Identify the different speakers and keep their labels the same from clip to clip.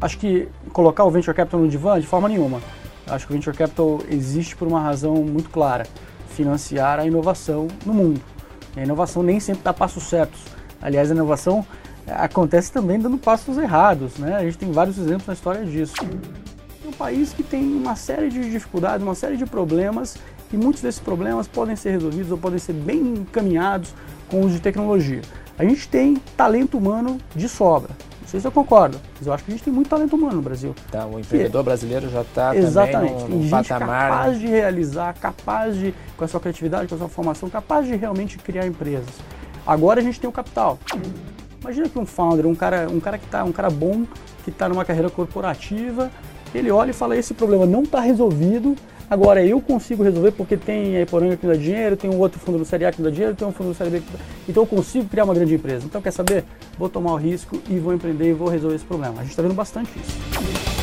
Speaker 1: Acho que colocar o Venture Capital no divã, de forma nenhuma. Acho que o Venture Capital existe por uma razão muito clara, financiar a inovação no mundo. E a inovação nem sempre dá passos certos. Aliás, a inovação eh, acontece também dando passos errados, né? A gente tem vários exemplos na história disso. É um país que tem uma série de dificuldades, uma série de problemas, e muitos desses problemas podem ser resolvidos ou podem ser bem encaminhados com o uso de tecnologia. A gente tem talento humano de sobra. Não sei se eu concordo, mas eu acho que a gente tem muito talento humano no Brasil.
Speaker 2: Tá, o empreendedor brasileiro já está
Speaker 1: Exatamente.
Speaker 2: no
Speaker 1: gente
Speaker 2: patamar.
Speaker 1: capaz
Speaker 2: né?
Speaker 1: de realizar, capaz de, com a sua criatividade, com a sua formação, capaz de realmente criar empresas. Agora a gente tem o capital. Imagina que um founder, um cara, um cara que tá, um cara bom, que está numa carreira corporativa, ele olha e fala, esse problema não está resolvido, agora eu consigo resolver porque tem a Iporanga que dá dinheiro, tem um outro fundo no Série A que dá dinheiro, tem um fundo no Série B que dá... Então eu consigo criar uma grande empresa. Então quer saber? Vou tomar o risco e vou empreender e vou resolver esse problema. A gente está vendo bastante isso.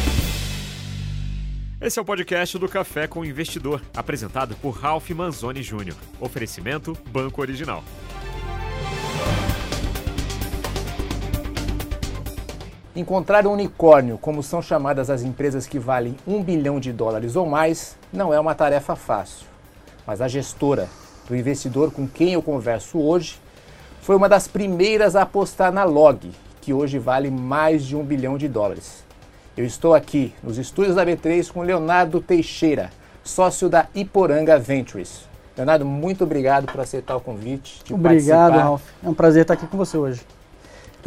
Speaker 3: Esse é o podcast do Café com o Investidor, apresentado por Ralph Manzoni Jr. Oferecimento Banco Original.
Speaker 2: Encontrar um unicórnio, como são chamadas as empresas que valem um bilhão de dólares ou mais, não é uma tarefa fácil. Mas a gestora do investidor com quem eu converso hoje foi uma das primeiras a apostar na Log, que hoje vale mais de um bilhão de dólares. Eu estou aqui nos estúdios da B3 com Leonardo Teixeira, sócio da Iporanga Ventures. Leonardo, muito obrigado por aceitar o convite.
Speaker 1: Obrigado,
Speaker 2: participar.
Speaker 1: Ralph. É um prazer estar aqui com você hoje.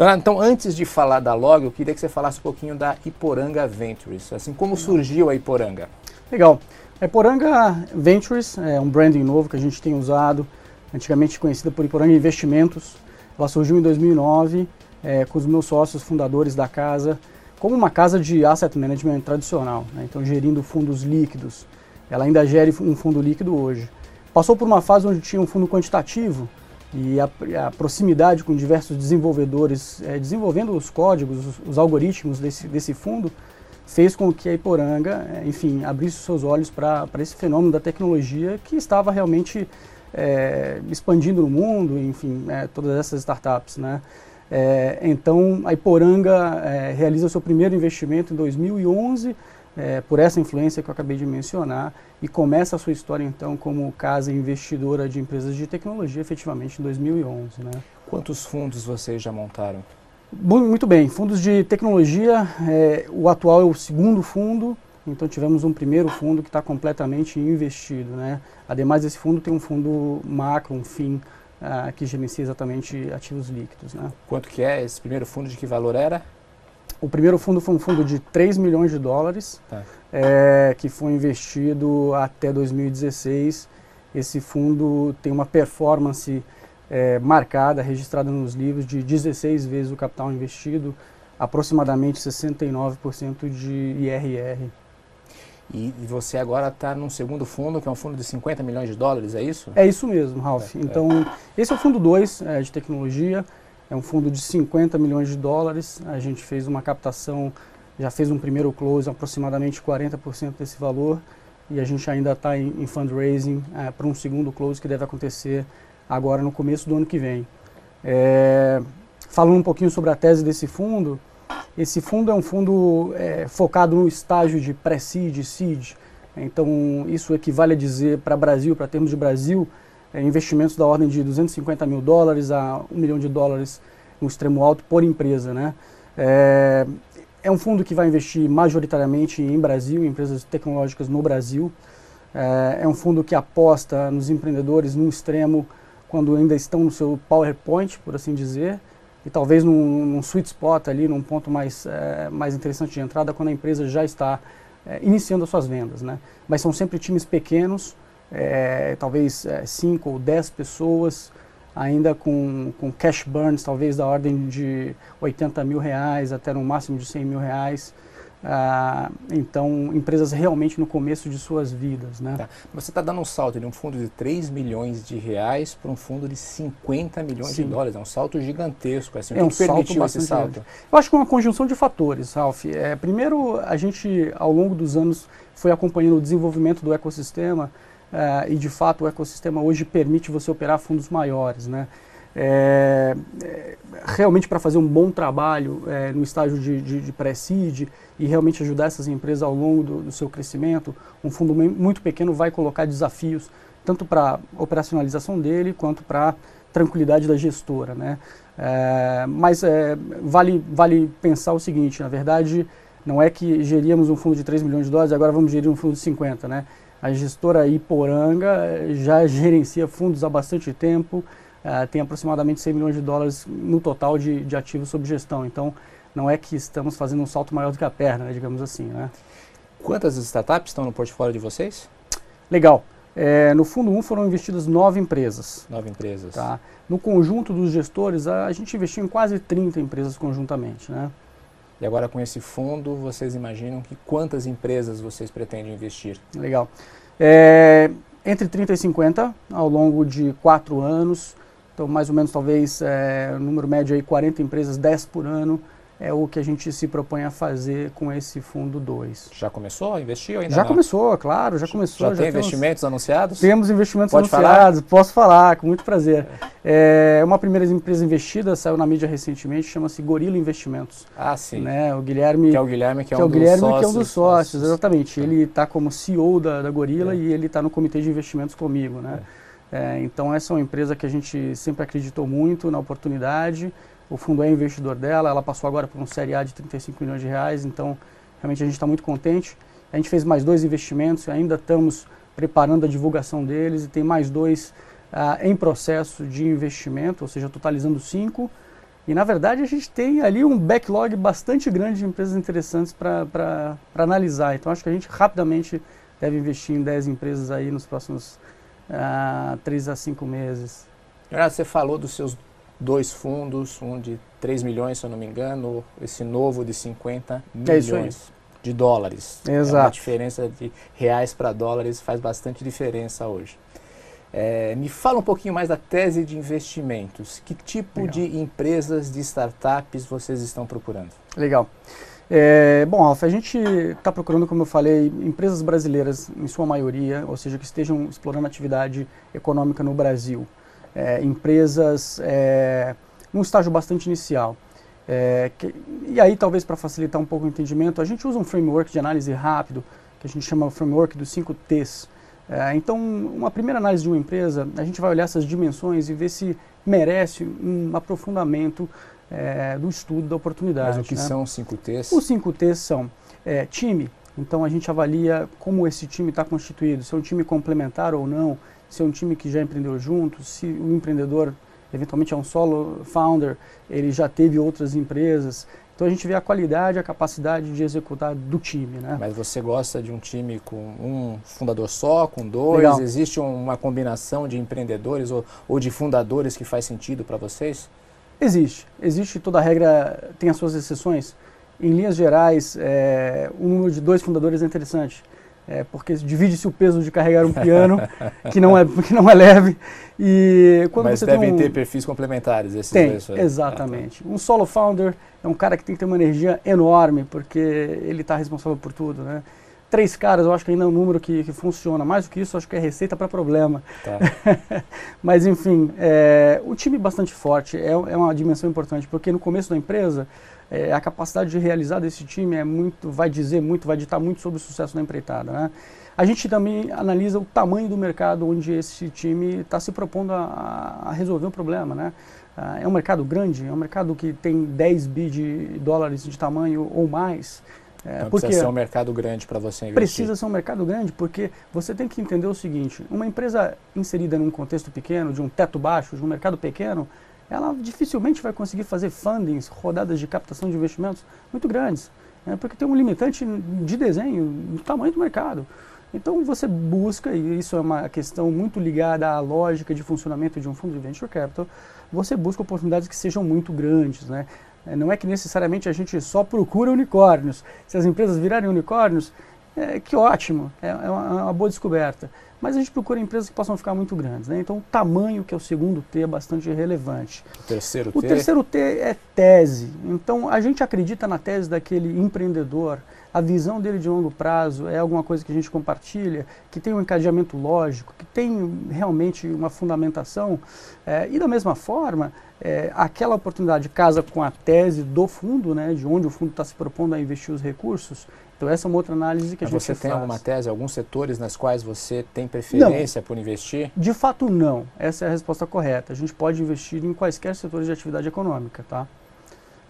Speaker 2: Leonardo, então, antes de falar da Log, eu queria que você falasse um pouquinho da Iporanga Ventures. Assim, como surgiu a Iporanga?
Speaker 1: Legal. A Iporanga Ventures é um branding novo que a gente tem usado, antigamente conhecida por Iporanga Investimentos. Ela surgiu em 2009 é, com os meus sócios fundadores da casa, como uma casa de asset management tradicional, né? então gerindo fundos líquidos. Ela ainda gere um fundo líquido hoje. Passou por uma fase onde tinha um fundo quantitativo e a, a proximidade com diversos desenvolvedores, é, desenvolvendo os códigos, os, os algoritmos desse, desse fundo, fez com que a Iporanga, eh, enfim, abrisse seus olhos para esse fenômeno da tecnologia que estava realmente eh, expandindo no mundo, enfim, eh, todas essas startups, né? Eh, então, a Iporanga eh, realiza o seu primeiro investimento em 2011, eh, por essa influência que eu acabei de mencionar, e começa a sua história, então, como casa investidora de empresas de tecnologia, efetivamente, em 2011, né?
Speaker 2: Quantos fundos vocês já montaram?
Speaker 1: Bom, Muito bem, fundos de tecnologia, eh, o atual é o segundo fundo, então tivemos um primeiro fundo que está completamente investido. Né? Ademais desse fundo, tem um fundo macro, um FIM, ah, que gerencia exatamente ativos líquidos. Né?
Speaker 2: Quanto que é esse primeiro fundo? De que valor era?
Speaker 1: O primeiro fundo foi um fundo de 3 milhões de dólares,
Speaker 2: Tá.
Speaker 1: eh, que foi investido até 2016. Esse fundo tem uma performance eh, marcada, registrada nos livros, de 16 vezes o capital investido, aproximadamente 69% de IRR.
Speaker 2: E, e você agora está num segundo fundo, que é um fundo de 50 milhões de dólares, é isso?
Speaker 1: É isso mesmo, Ralph.
Speaker 2: É, é.
Speaker 1: Então, esse é o fundo 2 de tecnologia, é um fundo de 50 milhões de dólares. A gente fez uma captação, já fez um primeiro close, aproximadamente 40% desse valor, e a gente ainda está em, em fundraising eh, para um segundo close que deve acontecer agora no começo do ano que vem. É, falando um pouquinho sobre a tese desse fundo, esse fundo é um fundo eh, focado no estágio de pré-seed seed. Então, isso equivale a dizer para Brasil, para termos de Brasil, eh, investimentos da ordem de 250 mil dólares a 1 milhão de dólares no extremo alto por empresa. Né? É, é um fundo que vai investir majoritariamente em Brasil, em empresas tecnológicas no Brasil. É, é um fundo que aposta nos empreendedores num extremo quando ainda estão no seu PowerPoint, por assim dizer, e talvez num, num sweet spot ali, num ponto mais, é, mais interessante de entrada, quando a empresa já está é, iniciando as suas vendas. Né? Mas são sempre times pequenos, é, talvez 5 ou 10 pessoas, ainda com, com cash burns, talvez da ordem de 80 mil reais até no máximo de 100 mil reais. Ah, então, empresas realmente no começo de suas vidas. Né?
Speaker 2: Tá. Você está dando um salto de um fundo de 3 milhões de reais para um fundo de 50 milhões
Speaker 1: Sim.
Speaker 2: de dólares. É um salto gigantesco. Assim. O
Speaker 1: É um
Speaker 2: que permitiu
Speaker 1: salto
Speaker 2: esse salto?
Speaker 1: grande. Eu acho que é uma conjunção de fatores, Ralph. É, primeiro, a gente, ao longo dos anos, foi acompanhando o desenvolvimento do ecossistema e, de fato, o ecossistema hoje permite você operar fundos maiores. Né? é, é, realmente para fazer um bom trabalho é, no estágio de, de, de pré-seed e realmente ajudar essas empresas ao longo do, do seu crescimento, um fundo muito pequeno vai colocar desafios tanto para operacionalização dele quanto para tranquilidade da gestora, né? É, mas é, vale, vale pensar o seguinte, na verdade, não é que geríamos um fundo de 3 milhões de dólares agora vamos gerir um fundo de 50, né? A gestora Iporanga eh, já gerencia fundos há bastante tempo, uh, tem aproximadamente 100 milhões de dólares no total de, de ativos sob gestão. Então, não é que estamos fazendo um salto maior do que a perna, né, digamos assim, né?
Speaker 2: Quantas startups estão no portfólio de vocês?
Speaker 1: Legal. É, no Fundo 1 foram investidas nove empresas.
Speaker 2: Nove empresas.
Speaker 1: Tá? No conjunto dos gestores, a, a gente investiu em quase 30 empresas conjuntamente. Né?
Speaker 2: E agora com esse fundo, vocês imaginam que quantas empresas vocês pretendem investir?
Speaker 1: Legal. É, entre 30 e 50 ao longo de quatro anos. Então, mais ou menos, talvez, é, número médio aí, 40 empresas, 10 por ano é o que a gente se propõe a fazer com esse fundo 2.
Speaker 2: Já começou a investir ou ainda
Speaker 1: Já
Speaker 2: não?
Speaker 1: começou, claro, já começou.
Speaker 2: Já, já tem temos, investimentos anunciados?
Speaker 1: Temos investimentos Pode anunciados, falar? posso falar, com muito prazer. É. é uma primeira empresa investida, saiu na mídia recentemente, chama-se Gorila Investimentos.
Speaker 2: Ah, sim.
Speaker 1: Né? O Guilherme...
Speaker 2: Que é o Guilherme que é,
Speaker 1: que
Speaker 2: um,
Speaker 1: é o Guilherme,
Speaker 2: dos
Speaker 1: que é um dos sócios, exatamente.
Speaker 2: É.
Speaker 1: Ele está como CEO da, da Gorila é. e ele está no comitê de investimentos comigo, né? É. é, então essa é uma empresa que a gente sempre acreditou muito na oportunidade, o fundo é investidor dela, ela passou agora por um série A de 35 milhões de reais, então realmente a gente está muito contente. A gente fez mais dois investimentos, ainda estamos preparando a divulgação deles e tem mais dois uh, em processo de investimento, ou seja, totalizando cinco. E na verdade a gente tem ali um backlog bastante grande de empresas interessantes para analisar. Então acho que a gente rapidamente deve investir em 10 empresas aí nos próximos uh, 3 a 5 meses.
Speaker 2: Você falou dos seus dois fundos, um de 3 milhões, se eu não me engano, esse novo de 50 é milhões de dólares.
Speaker 1: Exato.
Speaker 2: É uma diferença de reais para dólares faz bastante diferença hoje. É, me fala um pouquinho mais da tese de investimentos. Que tipo Legal. de empresas, de startups vocês estão procurando?
Speaker 1: Legal. É, bom, Alfa, a gente está procurando, como eu falei, empresas brasileiras, em sua maioria, ou seja, que estejam explorando atividade econômica no Brasil é, empresas é, num estágio bastante inicial. É, que, e aí, talvez para facilitar um pouco o entendimento, a gente usa um framework de análise rápido, que a gente chama o framework dos 5 T's. É, então, uma primeira análise de uma empresa, a gente vai olhar essas dimensões e ver se merece um aprofundamento é, do estudo da oportunidade.
Speaker 2: Mas o que
Speaker 1: né?
Speaker 2: são os 5 T's?
Speaker 1: Os 5 T's são é, time, então a gente avalia como esse time está constituído, se é um time complementar ou não, se é um time que já empreendeu junto, se o empreendedor eventualmente é um solo founder, ele já teve outras empresas. Então a gente vê a qualidade, a capacidade de executar do time, né?
Speaker 2: Mas você gosta de um time com um fundador só, com dois?
Speaker 1: Legal.
Speaker 2: Existe uma combinação de empreendedores ou, ou de fundadores que faz sentido para vocês?
Speaker 1: Existe. Existe toda regra, tem as suas exceções. Em linhas gerais, é, um número de dois fundadores é interessante é, porque divide-se o peso de carregar um piano, que não é, que não é leve. E
Speaker 2: quando Mas você devem um... ter perfis complementares esses
Speaker 1: tem,
Speaker 2: dois.
Speaker 1: Exatamente. Um solo founder é um cara que tem que ter uma energia enorme, porque ele está responsável por tudo, né? Três caras, eu acho que ainda é um número que, que funciona. Mais do que isso, acho que é receita para problema.
Speaker 2: Tá.
Speaker 1: Mas, enfim, é, o time bastante forte é, é uma dimensão importante, porque no começo da empresa, é, a capacidade de realizar desse time é muito, vai dizer muito, vai ditar muito sobre o sucesso da empreitada. Né? A gente também analisa o tamanho do mercado onde esse time está se propondo a, a, resolver um problema. Né? Ah, é um mercado grande, é um mercado que tem 10 bi de dólares de tamanho ou mais.
Speaker 2: É, então porque precisa ser um mercado grande para você investir.
Speaker 1: Precisa ser um mercado grande, porque você tem que entender o seguinte: uma empresa inserida num contexto pequeno, de um teto baixo, de um mercado pequeno, ela dificilmente vai conseguir fazer fundings, rodadas de captação de investimentos muito grandes, né, porque tem um limitante de desenho do tamanho do mercado. Então você busca, e isso é uma questão muito ligada à lógica de funcionamento de um fundo de venture capital, você busca oportunidades que sejam muito grandes. Né? É, não é que necessariamente a gente só procura unicórnios. Se as empresas virarem unicórnios, é, que ótimo, é, é uma, é uma boa descoberta. mas a gente procura empresas que possam ficar muito grandes. Né? Então, o tamanho, que é o segundo T, é bastante relevante.
Speaker 2: O terceiro
Speaker 1: T? O terceiro T é tese. Então, a gente acredita na tese daquele empreendedor, a visão dele de longo prazo é alguma coisa que a gente compartilha, que tem um encadeamento lógico, que tem realmente uma fundamentação. É, e da mesma forma, é, aquela oportunidade casa com a tese do fundo, né, de onde o fundo está se propondo a investir os recursos, então essa é uma outra análise que Mas a gente
Speaker 2: você
Speaker 1: faz.
Speaker 2: tem alguma tese, alguns setores nas quais você tem preferência não, por investir?
Speaker 1: De fato não. Essa é a resposta correta. A gente pode investir em quaisquer setores de atividade econômica, tá?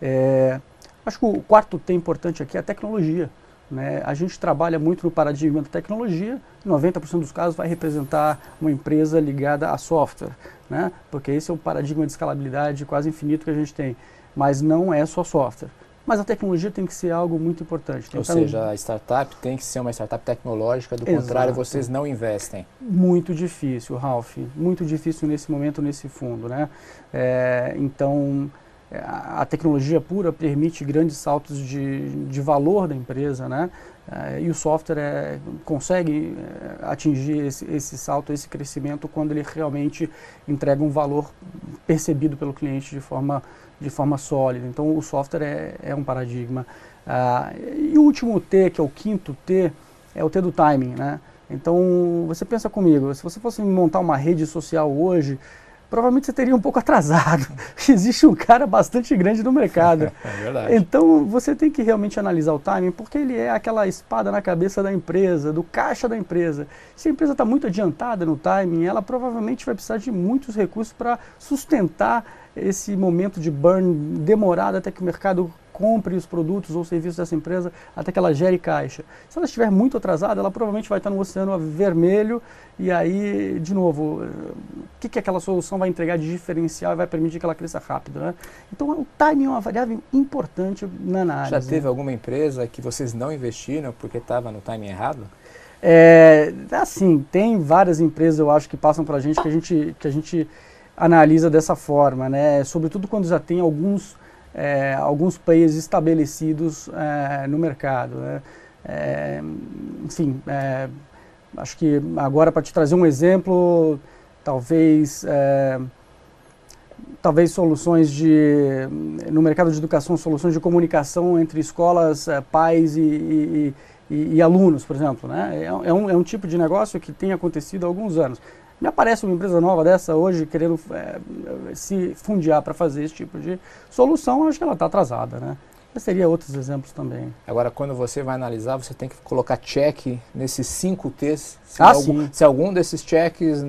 Speaker 1: É, acho que o quarto T importante aqui é a tecnologia. Né? A gente trabalha muito no paradigma da tecnologia, 90% dos casos vai representar uma empresa ligada a software, né? porque esse é o paradigma de escalabilidade quase infinito que a gente tem. Mas não é só software. Mas a tecnologia tem que ser algo muito importante.
Speaker 2: Ou seja, a startup tem que ser uma startup tecnológica, do Exato. contrário, vocês não investem.
Speaker 1: Muito difícil, Ralph. Muito difícil nesse momento, nesse fundo. Né? É, então, a tecnologia pura permite grandes saltos de, de valor da empresa, né? É, e o software é, consegue é, atingir esse, esse salto, esse crescimento, quando ele realmente entrega um valor percebido pelo cliente de forma de forma sólida. Então o software é, é um paradigma. Ah, e o último T, que é o quinto T, é o T do timing. Né? Então você pensa comigo, se você fosse montar uma rede social hoje, provavelmente você teria um pouco atrasado. Existe um cara bastante grande no mercado.
Speaker 2: é.
Speaker 1: Então você tem que realmente analisar o timing, porque ele é aquela espada na cabeça da empresa, do caixa da empresa. Se a empresa está muito adiantada no timing, ela provavelmente vai precisar de muitos recursos para sustentar esse momento de burn demorado até que o mercado compre os produtos ou serviços dessa empresa até que ela gere caixa. Se ela estiver muito atrasada, ela provavelmente vai estar no oceano vermelho e aí, de novo, o que, que aquela solução vai entregar de diferencial e vai permitir que ela cresça rápido. Né? Então, o timing é uma variável importante na análise.
Speaker 2: Já teve alguma empresa que vocês não investiram porque estava no timing errado?
Speaker 1: É, assim, tem várias empresas, eu acho, que passam para a gente que a gente, que a gente analisa dessa forma, né? Sobretudo quando já tem alguns, é, alguns players estabelecidos é, no mercado, né? É, enfim, é, acho que agora para te trazer um exemplo, talvez é, talvez soluções de no mercado de educação soluções de comunicação entre escolas é, pais e, e, e, e, alunos por exemplo né é, um, é um tipo de negócio que tem acontecido há alguns anos me aparece uma empresa nova dessa hoje querendo é, se fundiar para fazer esse tipo de solução, acho que ela está atrasada, né? Mas seria outros exemplos também.
Speaker 2: Agora, quando você vai analisar, você tem que colocar check nesses cinco T's.
Speaker 1: Se, ah, algum,
Speaker 2: se algum desses checks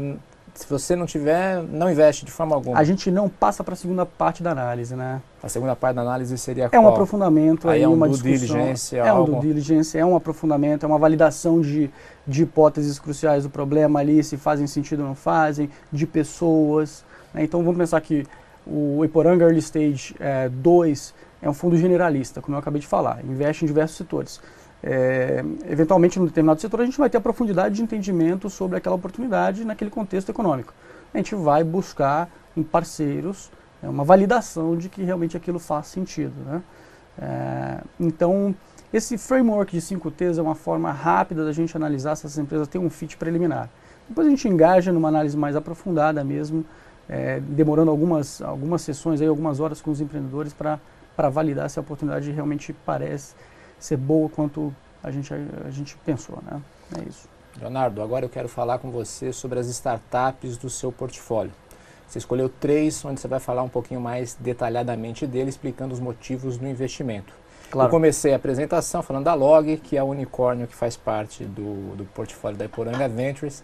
Speaker 2: se você não tiver, não investe de forma alguma.
Speaker 1: A gente não passa para a segunda parte da análise, né?
Speaker 2: A segunda parte da análise seria
Speaker 1: É
Speaker 2: qual?
Speaker 1: um aprofundamento, aí,
Speaker 2: aí é um
Speaker 1: uma
Speaker 2: due
Speaker 1: é
Speaker 2: algo...
Speaker 1: um due diligence, é um aprofundamento, é uma validação de, de hipóteses cruciais do problema ali, se fazem sentido ou não fazem, de pessoas. Né? Então vamos pensar que o Iporanga Early Stage 2 é, é um fundo generalista, como eu acabei de falar, investe em diversos setores é, eventualmente, num determinado setor, a gente vai ter a profundidade de entendimento sobre aquela oportunidade naquele contexto econômico. A gente vai buscar em parceiros é, uma validação de que realmente aquilo faz sentido. Né? É, então, esse framework de 5 T's é uma forma rápida da gente analisar se essas empresas têm um fit preliminar. Depois a gente engaja numa análise mais aprofundada mesmo, é, demorando algumas, algumas sessões, aí, algumas horas com os empreendedores para validar se a oportunidade realmente parece ser boa quanto a gente, a, gente pensou, né? É isso.
Speaker 2: Leonardo, agora eu quero falar com você sobre as startups do seu portfólio. Você escolheu três, onde você vai falar um pouquinho mais detalhadamente dele, explicando os motivos do investimento. Claro. Eu comecei a apresentação falando da Log, que é o unicórnio que faz parte do, do portfólio da Iporanga Ventures.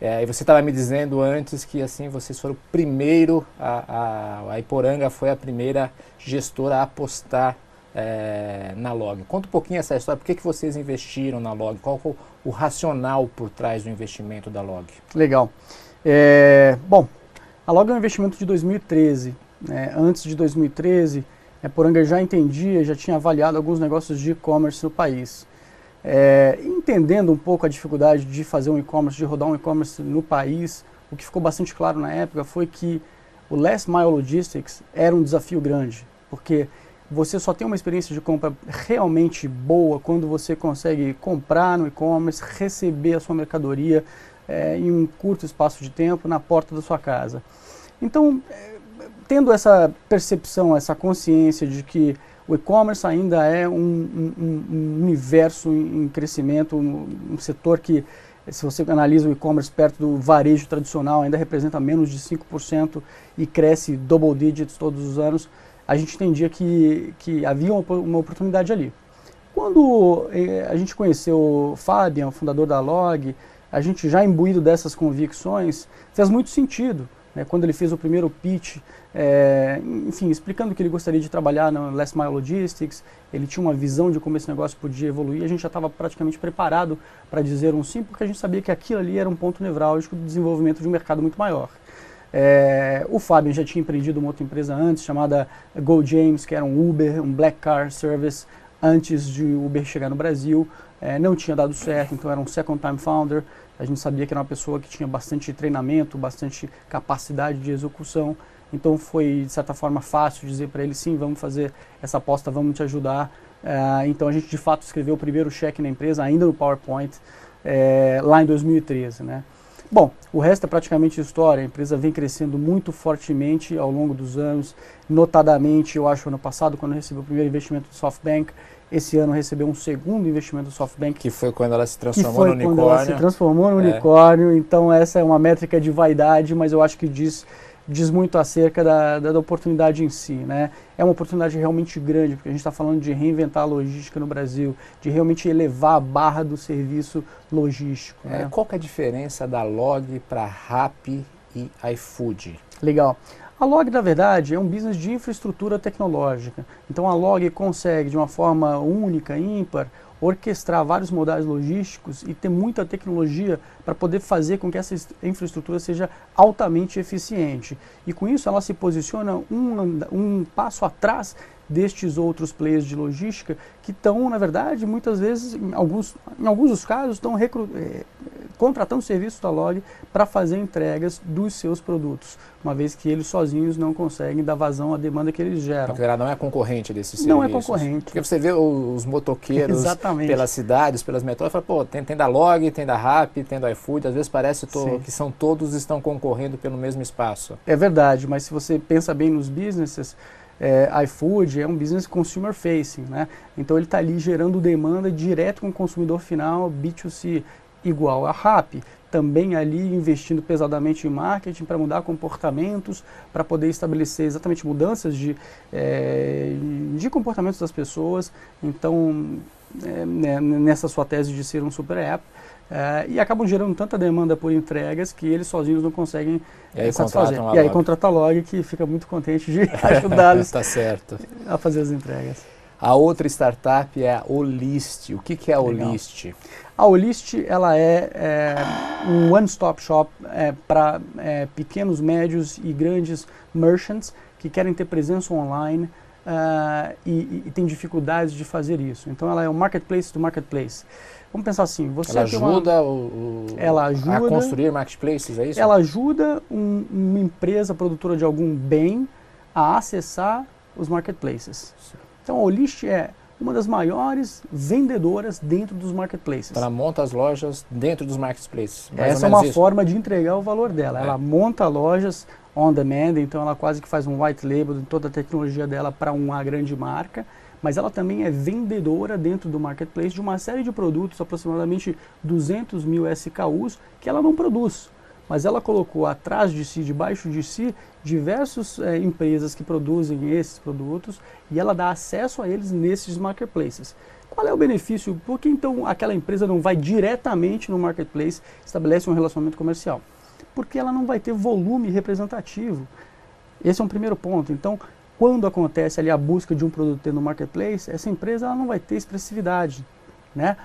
Speaker 2: É, e você estava me dizendo antes que assim vocês foram o primeiro, a, a, a Iporanga foi a primeira gestora a apostar é, na Log. Conta um pouquinho essa história, por que, que vocês investiram na Log? Qual o, racional por trás do investimento da Log?
Speaker 1: Legal. É, bom, a Log é um investimento de 2013. Né? Antes de 2013, a Poranga já entendia, já tinha avaliado alguns negócios de e-commerce no país. É, entendendo um pouco a dificuldade de fazer um e-commerce, de rodar um e-commerce no país, o que ficou bastante claro na época foi que o Last Mile Logistics era um desafio grande, porque você só tem uma experiência de compra realmente boa quando você consegue comprar no e-commerce, receber a sua mercadoria é, em um curto espaço de tempo na porta da sua casa. Então, é, tendo essa percepção, essa consciência de que o e-commerce ainda é um, um, um universo em, em crescimento, um, um, setor que, se você analisa o e-commerce perto do varejo tradicional, ainda representa menos de 5% e cresce double digits todos os anos, a gente entendia que, que havia uma, uma oportunidade ali. Quando eh, a gente conheceu o Fabian, fundador da Log, a gente já imbuído dessas convicções, fez muito sentido né, quando ele fez o primeiro pitch, é, enfim, explicando que ele gostaria de trabalhar na Last Mile Logistics, ele tinha uma visão de como esse negócio podia evoluir, a gente já estava praticamente preparado para dizer um sim, porque a gente sabia que aquilo ali era um ponto nevrálgico do desenvolvimento de um mercado muito maior. É, o Fábio já tinha empreendido uma outra empresa antes, chamada Go James, que era um Uber, um Black Car Service, antes de Uber chegar no Brasil. É, não tinha dado certo, então era um second time founder. A gente sabia que era uma pessoa que tinha bastante treinamento, bastante capacidade de execução. Então foi, de certa forma, fácil dizer para ele: sim, vamos fazer essa aposta, vamos te ajudar. Uh, então a gente, de fato, escreveu o primeiro cheque na empresa, ainda no PowerPoint, é, lá em 2013. Né? Bom, o resto é praticamente história. A empresa vem crescendo muito fortemente ao longo dos anos. Notadamente, eu acho, ano passado, quando recebeu o primeiro investimento do SoftBank, esse ano recebeu um segundo investimento do SoftBank.
Speaker 2: Que foi quando ela se transformou no unicórnio.
Speaker 1: quando ela se transformou no é. unicórnio. Então essa é uma métrica de vaidade, mas eu acho que diz, diz muito acerca da, da, da oportunidade em si. Né? É uma oportunidade realmente grande, porque a gente está falando de reinventar a logística no Brasil, de realmente elevar a barra do serviço logístico. É,
Speaker 2: né? Qual é a diferença da Log para Rap e iFood?
Speaker 1: Legal. A Log, na verdade, é um business de infraestrutura tecnológica. Então a Log consegue, de uma forma única, ímpar, orquestrar vários modais logísticos e ter muita tecnologia para poder fazer com que essa infraestrutura seja altamente eficiente. E com isso ela se posiciona um, um passo atrás destes outros players de logística que estão, na verdade, muitas vezes, em alguns, em alguns dos casos, estão contratando serviços da Log para fazer entregas dos seus produtos, uma vez que eles sozinhos não conseguem dar vazão à demanda que eles geram.
Speaker 2: Porque ela não é concorrente desses
Speaker 1: serviços. Não é concorrente.
Speaker 2: Porque você vê os motoqueiros pelas cidades, pelas metrôs, fala, pô, tem, tem da Log, tem da Rap, tem da iFood, às vezes parece to, que são todos estão concorrendo pelo mesmo espaço.
Speaker 1: É verdade, mas se você pensa bem nos businesses, é, iFood é um business consumer facing, né? Então ele está ali gerando demanda direto com o consumidor final, B2C, igual a RAP, também ali investindo pesadamente em marketing para mudar comportamentos, para poder estabelecer exatamente mudanças de, é, de comportamentos das pessoas. Então, é, né, nessa sua tese de ser um super app, é, e acabam gerando tanta demanda por entregas que eles sozinhos não conseguem
Speaker 2: e aí satisfazer.
Speaker 1: E aí contrata a Log que fica muito contente de ajudá-los
Speaker 2: tá certo.
Speaker 1: a fazer as entregas.
Speaker 2: A outra startup é a Olist. O que, que é a Olist?
Speaker 1: A Olist ela é, é um one-stop shop é, para é, pequenos, médios e grandes merchants que querem ter presença online uh, e, e têm dificuldades de fazer isso. Então ela é um marketplace do marketplace. Vamos pensar assim, você
Speaker 2: ela ajuda, uma, o, o, ela ajuda a construir marketplaces, é isso?
Speaker 1: Ela ajuda um, uma empresa produtora de algum bem a acessar os marketplaces. Então a Olist é uma das maiores vendedoras dentro dos marketplaces.
Speaker 2: Ela monta as lojas dentro dos marketplaces.
Speaker 1: Essa é uma isso. forma de entregar o valor dela. É. Ela monta lojas on demand, então ela quase que faz um white label de toda a tecnologia dela para uma grande marca mas ela também é vendedora dentro do marketplace de uma série de produtos, aproximadamente 200 mil SKUs, que ela não produz. Mas ela colocou atrás de si, debaixo de si, diversas é, empresas que produzem esses produtos e ela dá acesso a eles nesses marketplaces. Qual é o benefício? Por que então aquela empresa não vai diretamente no marketplace estabelece um relacionamento comercial? Porque ela não vai ter volume representativo. Esse é um primeiro ponto. Então, quando acontece ali a busca de um produto no marketplace, essa empresa ela não vai ter expressividade. Né?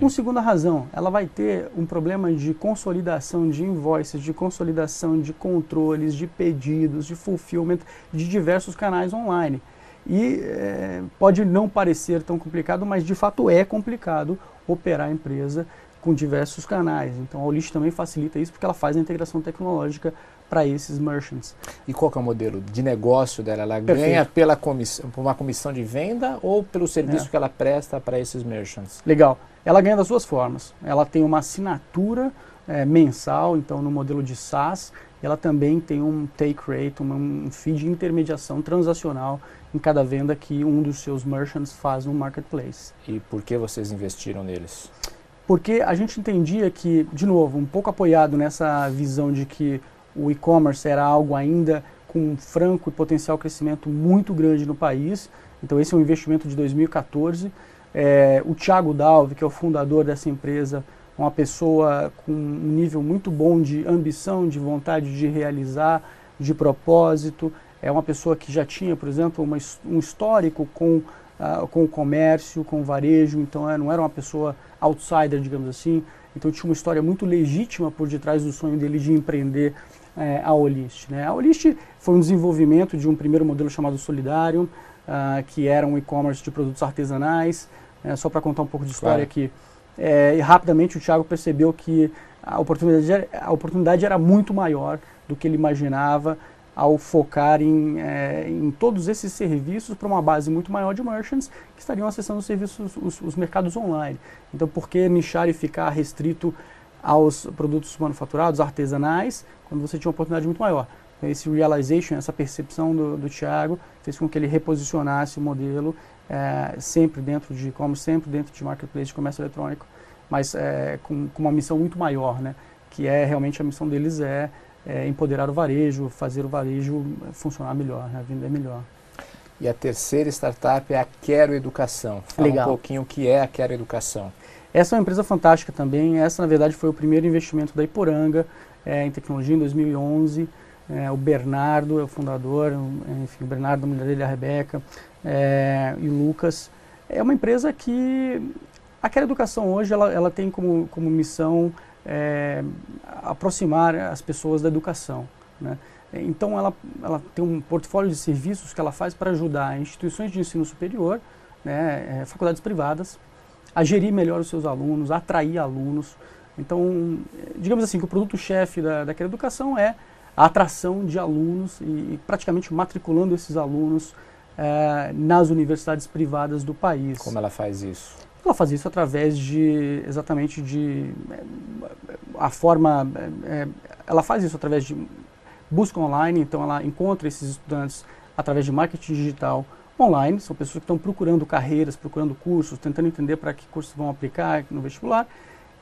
Speaker 1: Uma segunda razão, ela vai ter um problema de consolidação de invoices, de consolidação de controles, de pedidos, de fulfillment de diversos canais online. E é, pode não parecer tão complicado, mas de fato é complicado operar a empresa com diversos canais. Então a Olist também facilita isso porque ela faz a integração tecnológica para esses merchants.
Speaker 2: E qual é o modelo de negócio dela? Ela Perfeito. ganha pela comissão, por uma comissão de venda ou pelo serviço é. que ela presta para esses merchants?
Speaker 1: Legal. Ela ganha das duas formas. Ela tem uma assinatura é, mensal, então no modelo de SaaS, ela também tem um take rate, um fee de intermediação transacional em cada venda que um dos seus merchants faz no marketplace.
Speaker 2: E por que vocês investiram neles?
Speaker 1: Porque a gente entendia que, de novo, um pouco apoiado nessa visão de que o e-commerce era algo ainda com um franco e potencial crescimento muito grande no país. Então esse é um investimento de 2014. É, o Thiago Dalve, que é o fundador dessa empresa, uma pessoa com um nível muito bom de ambição, de vontade de realizar, de propósito. É uma pessoa que já tinha, por exemplo, uma, um histórico com, uh, com o comércio, com o varejo, então é, não era uma pessoa outsider, digamos assim. Então tinha uma história muito legítima por detrás do sonho dele de empreender é, a Olist. Né? A Olist foi um desenvolvimento de um primeiro modelo chamado Solidarium, uh, que era um e-commerce de produtos artesanais. É, só para contar um pouco de história claro. aqui. É, e rapidamente o Thiago percebeu que a oportunidade, a oportunidade era muito maior do que ele imaginava ao focar em, é, em todos esses serviços para uma base muito maior de merchants que estariam acessando os serviços, os, os, mercados online. Então, por que nichar e ficar restrito aos produtos manufaturados, artesanais, quando você tinha uma oportunidade muito maior? Esse realization, essa percepção do, do Thiago, fez com que ele reposicionasse o modelo é, sempre dentro de e-commerce, sempre dentro de marketplace de comércio eletrônico, mas é, com, com, uma missão muito maior, né? Que é realmente a missão deles é, é, empoderar o varejo, fazer o varejo funcionar melhor, né? vender melhor.
Speaker 2: E a terceira startup é a Quero Educação. Fala Legal. um pouquinho o que é a Quero Educação.
Speaker 1: Essa é uma empresa fantástica também. Essa, na verdade, foi o primeiro investimento da Iporanga é, em tecnologia em 2011. É, o Bernardo é o fundador, enfim, o Bernardo, a mulher dele, a Rebeca, é, e o Lucas. É uma empresa que aquela educação hoje ela, ela tem como, como missão é, aproximar as pessoas da educação. Né? Então ela, ela tem um portfólio de serviços que ela faz para ajudar instituições de ensino superior, né, é, faculdades privadas, a gerir melhor os seus alunos, a atrair alunos. Então, digamos assim, que o produto-chefe da, daquela educação é a atração de alunos e, e praticamente matriculando esses alunos é, nas universidades privadas do país.
Speaker 2: Como ela faz isso?
Speaker 1: Ela faz isso através de, exatamente de, eh, a forma, é, ela faz isso através de busca online, então ela encontra esses estudantes através de marketing digital online, são pessoas que estão procurando carreiras, procurando cursos, tentando entender para que cursos vão aplicar no vestibular,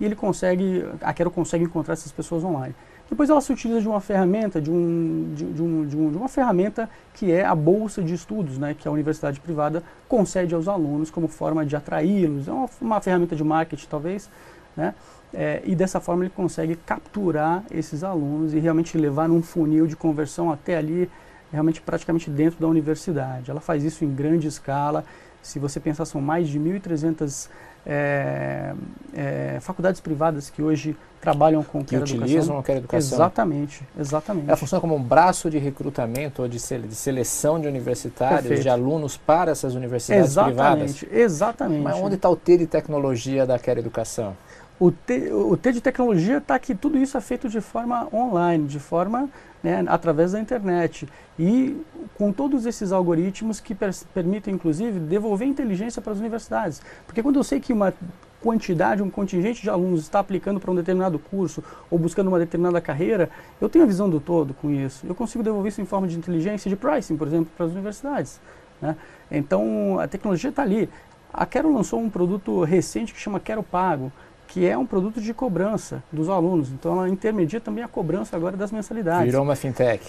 Speaker 1: e ele consegue, a Quero consegue encontrar essas pessoas online. Depois ela se utiliza de uma ferramenta, de, um, de, de, um, de, um, de uma ferramenta que é a bolsa de estudos, né, que a universidade privada concede aos alunos como forma de atraí-los. É uma, uma, ferramenta de marketing, talvez, né, é, e dessa forma ele consegue capturar esses alunos e realmente levar num funil de conversão até ali, realmente praticamente dentro da universidade. Ela faz isso em grande escala. Se você pensar, são mais de 1.300 é, é, faculdades privadas que hoje trabalham com
Speaker 2: que utilizam
Speaker 1: educação.
Speaker 2: a educação.
Speaker 1: Exatamente, exatamente.
Speaker 2: Ela funciona como um braço de recrutamento ou de, seleção de universitários, Perfeito. de alunos para essas universidades
Speaker 1: exatamente,
Speaker 2: privadas.
Speaker 1: Exatamente.
Speaker 2: Mas onde está o T de tecnologia da Quer Educação?
Speaker 1: O T, o T de tecnologia está que tudo isso é feito de forma online, de forma né, através da internet e com todos esses algoritmos que permitem, inclusive, devolver inteligência para as universidades. Porque quando eu sei que uma quantidade, um contingente de alunos está aplicando para um determinado curso ou buscando uma determinada carreira, eu tenho a visão do todo com isso. Eu consigo devolver isso em forma de inteligência de pricing, por exemplo, para as universidades. Né? Então, a tecnologia está ali. A Quero lançou um produto recente que chama Quero Pago, que é um produto de cobrança dos alunos. Então ela intermedia também a cobrança agora das mensalidades.
Speaker 2: Virou uma fintech.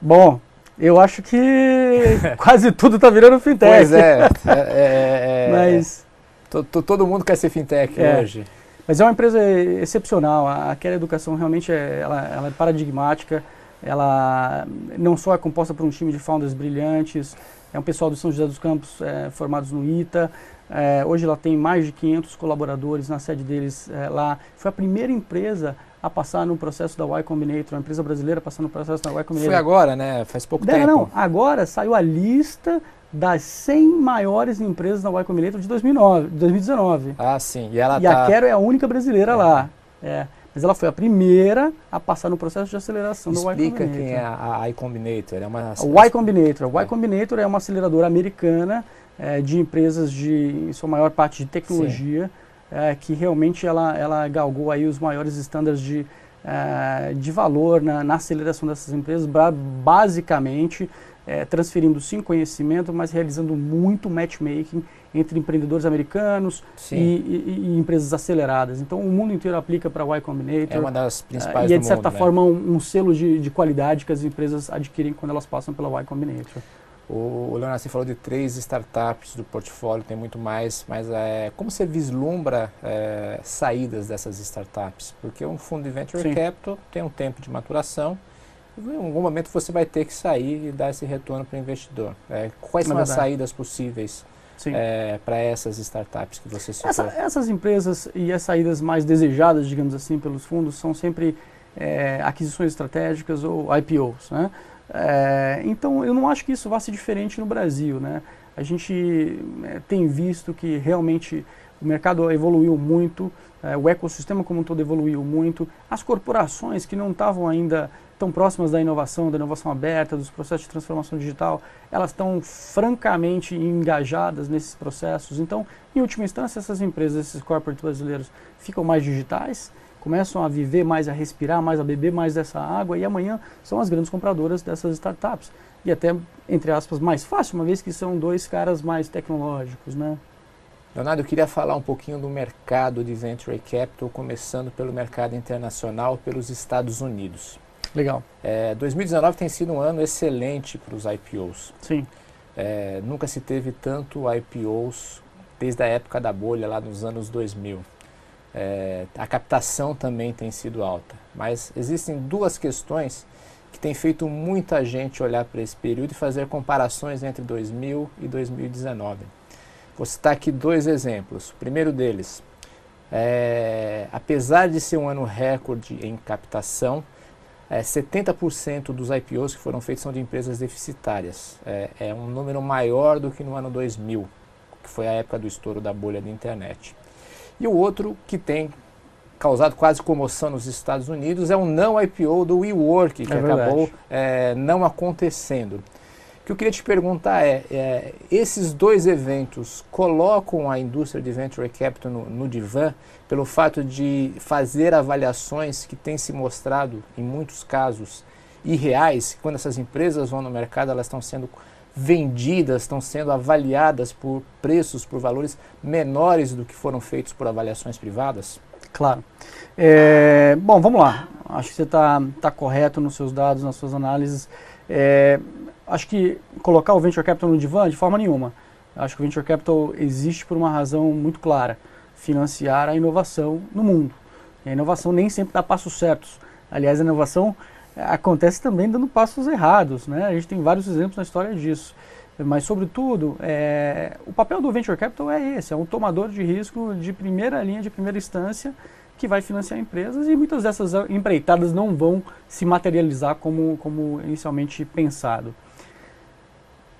Speaker 1: Bom, eu acho que quase tudo está virando fintech.
Speaker 2: Pois é. é, é, é Mas todo mundo quer ser fintech é. hoje.
Speaker 1: Mas é uma empresa excepcional. Aquela educação realmente é, ela, ela é paradigmática. Ela não só é composta por um time de founders brilhantes, é um pessoal do São José dos Campos é, formados no ITA, é, hoje ela tem mais de 500 colaboradores na sede deles é, lá. Foi a primeira empresa a passar no processo da Y Combinator, uma empresa brasileira passando no processo da Y Combinator.
Speaker 2: Foi agora, né? Faz pouco não, tempo.
Speaker 1: Não, agora saiu a lista das 100 maiores empresas da Y Combinator de 2009, 2019.
Speaker 2: Ah, sim. E, ela
Speaker 1: e tá... a Quero é a única brasileira é. lá. É. Mas ela foi a primeira a passar no processo de aceleração
Speaker 2: Explica
Speaker 1: do Y Combinator.
Speaker 2: quem é a, Y Combinator. É uma...
Speaker 1: A Y Combinator. A Y Combinator é uma aceleradora americana é, de empresas de, em sua maior parte, de tecnologia, é, que realmente ela, ela galgou aí os maiores estándares de, é, de valor na, na, aceleração dessas empresas, basicamente é, transferindo sim conhecimento, mas realizando muito matchmaking entre empreendedores americanos e, e, e, empresas aceleradas. Então o mundo inteiro aplica para Y Combinator.
Speaker 2: É uma das principais
Speaker 1: uh,
Speaker 2: E
Speaker 1: é de certa
Speaker 2: mundo,
Speaker 1: né? forma
Speaker 2: né?
Speaker 1: um, um, selo de, de qualidade que as empresas adquirem quando elas passam pela Y Combinator.
Speaker 2: O, o Leonardo, falou de três startups do portfólio, tem muito mais, mas é, como você vislumbra é, saídas dessas startups? Porque um fundo de venture Sim. capital tem um tempo de maturação, em algum momento você vai ter que sair e dar esse retorno para o investidor. É, quais são as saídas possíveis é, para essas startups que você citou?
Speaker 1: Essa, essas empresas e as saídas mais desejadas, digamos assim, pelos fundos são sempre é, aquisições estratégicas ou IPOs. Né? É, então, eu não acho que isso vá ser diferente no Brasil. Né? A gente é, tem visto que realmente o mercado evoluiu muito, é, o ecossistema como um todo evoluiu muito, as corporações que não estavam ainda tão próximas da inovação, da inovação aberta, dos processos de transformação digital, elas estão francamente engajadas nesses processos. Então, em última instância, essas empresas, esses corporates brasileiros, ficam mais digitais, começam a viver mais, a respirar mais, a beber mais dessa água e amanhã são as grandes compradoras dessas startups. E até, entre aspas, mais fácil, uma vez que são dois caras mais tecnológicos, né?
Speaker 2: Leonardo, eu queria falar um pouquinho do mercado de Venture Capital, começando pelo mercado internacional, pelos Estados Unidos.
Speaker 1: Legal.
Speaker 2: É, 2019 tem sido um ano excelente para os IPOs.
Speaker 1: Sim.
Speaker 2: É, nunca se teve tanto IPOs desde a época da bolha, lá nos anos 2000. É, a captação também tem sido alta. Mas existem duas questões que têm feito muita gente olhar para esse período e fazer comparações entre 2000 e 2019. Vou citar aqui dois exemplos. O primeiro deles, é, apesar de ser um ano recorde em captação, é, 70% dos IPOs que foram feitos são de empresas deficitárias. É, é um número maior do que no ano 2000, que foi a época do estouro da bolha da internet. E o outro que tem causado quase comoção nos Estados Unidos é o não IPO do WeWork, que é acabou é, não acontecendo. O que eu queria te perguntar é, é, esses dois eventos colocam a indústria de venture capital no, no divã pelo fato de fazer avaliações que têm se mostrado, em muitos casos, irreais, quando essas empresas vão no mercado, elas estão sendo vendidas, estão sendo avaliadas por preços, por valores menores do que foram feitos por avaliações privadas?
Speaker 1: Claro. É, bom, vamos lá. Acho que você está tá correto nos seus dados, nas suas análises. É, acho que colocar o Venture Capital no divã, de forma nenhuma. Acho que o Venture Capital existe por uma razão muito clara: financiar a inovação no mundo. E a inovação nem sempre dá passos certos. Aliás, a inovação acontece também dando passos errados. Né? A gente tem vários exemplos na história disso. Mas, sobretudo, é, o papel do Venture Capital é esse: é um tomador de risco de primeira linha, de primeira instância, que vai financiar empresas e muitas dessas empreitadas não vão se materializar como, como inicialmente pensado.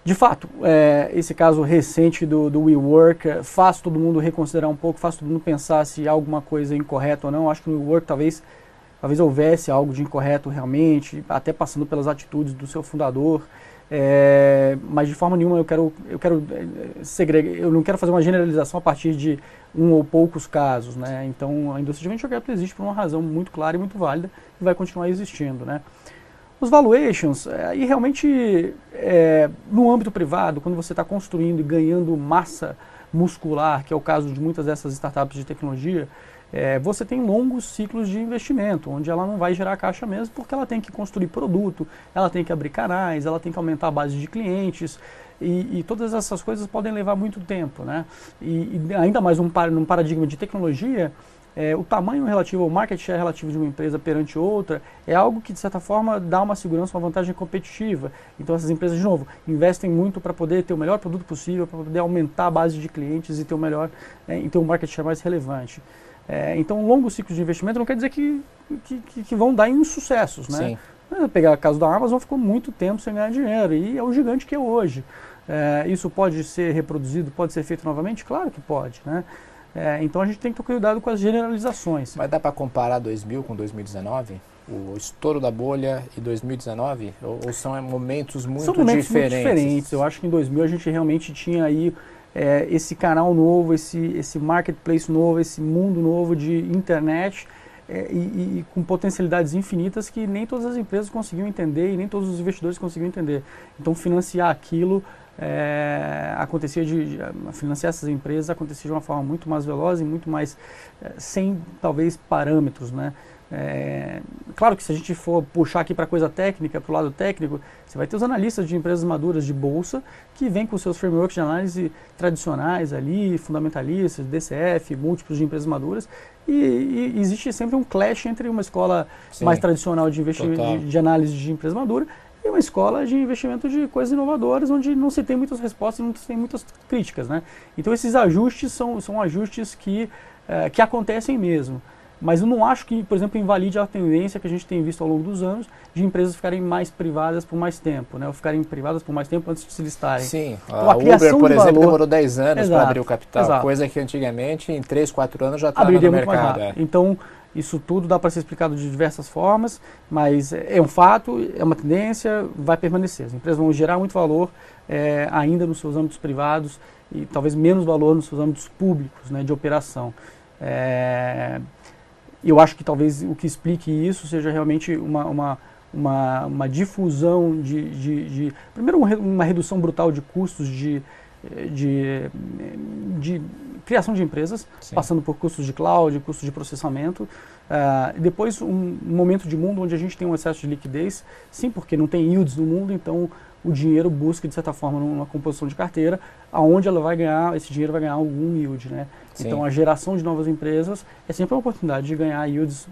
Speaker 1: De fato, é, esse caso recente do, do WeWork é, faz todo mundo reconsiderar um pouco, faz todo mundo pensar se há alguma coisa incorreta ou não. Acho que no WeWork talvez talvez houvesse algo de incorreto realmente, até passando pelas atitudes do seu fundador. É, mas de forma nenhuma eu quero, eu quero é, segregar, eu não quero fazer uma generalização a partir de um ou poucos casos, né? Então a indústria de venture capital existe por uma razão muito clara e muito válida e vai continuar existindo, né? Os valuations, aí realmente é, no âmbito privado, quando você está construindo e ganhando massa muscular, que é o caso de muitas dessas startups de tecnologia, é, você tem longos ciclos de investimento, onde ela não vai gerar caixa mesmo, porque ela tem que construir produto, ela tem que abrir canais, ela tem que aumentar a base de clientes, e, e todas essas coisas podem levar muito tempo. Né? E, e ainda mais um, num paradigma de tecnologia, é, o tamanho relativo, o market share relativo de uma empresa perante outra, é algo que, de certa forma, dá uma segurança, uma vantagem competitiva. Então, essas empresas, de novo, investem muito para poder ter o melhor produto possível, para poder aumentar a base de clientes e ter o melhor, é, e ter um market share mais relevante. É, então, longos ciclos de investimento não quer dizer que, que, que vão dar insucessos, né? Sim. Pegar o caso da Amazon, ficou muito tempo sem ganhar dinheiro e é o gigante que é hoje. É, isso pode ser reproduzido, pode ser feito novamente? Claro que pode, né? É, então a gente tem que ter cuidado com as generalizações.
Speaker 2: Mas dá para comparar 2000 com 2019? O estouro da bolha e 2019? Ou, ou são momentos muito
Speaker 1: são momentos
Speaker 2: diferentes?
Speaker 1: Muito diferentes. Eu acho que em 2000 a gente realmente tinha aí é, esse canal novo, esse, esse marketplace novo, esse mundo novo de internet é, e, e, com potencialidades infinitas que nem todas as empresas conseguiam entender e nem todos os investidores conseguiam entender. Então, financiar aquilo é, acontecia de, de, financiar essas empresas acontecia de uma forma muito mais veloz e muito mais é, sem talvez parâmetros, né? É, claro que se a gente for puxar aqui para coisa técnica, para o lado técnico, você vai ter os analistas de empresas maduras de bolsa que vêm com seus frameworks de análise tradicionais ali, fundamentalistas, DCF, múltiplos de empresas maduras, e, e existe sempre um clash entre uma escola Sim, mais tradicional de, de, de análise de empresa madura e uma escola de investimento de coisas inovadoras, onde não se tem muitas respostas e não se tem muitas críticas. Né? Então esses ajustes são, são ajustes que, é, que acontecem mesmo. Mas eu não acho que, por exemplo, invalide a tendência que a gente tem visto ao longo dos anos de empresas ficarem mais privadas por mais tempo, né? Ou ficarem privadas por mais tempo antes de se listarem.
Speaker 2: Sim, então, a, a Uber, por exemplo, demorou 10 anos para abrir o capital, exato. coisa que antigamente em 3, 4 anos já estava no mercado. É.
Speaker 1: Então, isso tudo dá para ser explicado de diversas formas, mas é um fato, é uma tendência, vai permanecer. As empresas vão gerar muito valor é, ainda nos seus âmbitos privados e talvez menos valor nos seus âmbitos públicos né, de operação. É, eu acho que talvez o que explique isso seja realmente uma, uma, uma, uma difusão de, de, de primeiro uma redução brutal de custos de, de, de criação de empresas, Sim. passando por custos de cloud, custos de processamento. Uh, depois, um momento de mundo onde a gente tem um excesso de liquidez, sim, porque não tem yields no mundo, então o dinheiro busca, de certa forma, numa composição de carteira, aonde ela vai ganhar, esse dinheiro vai ganhar algum yield, né? Sim. Então, a geração de novas empresas é sempre uma oportunidade de ganhar yields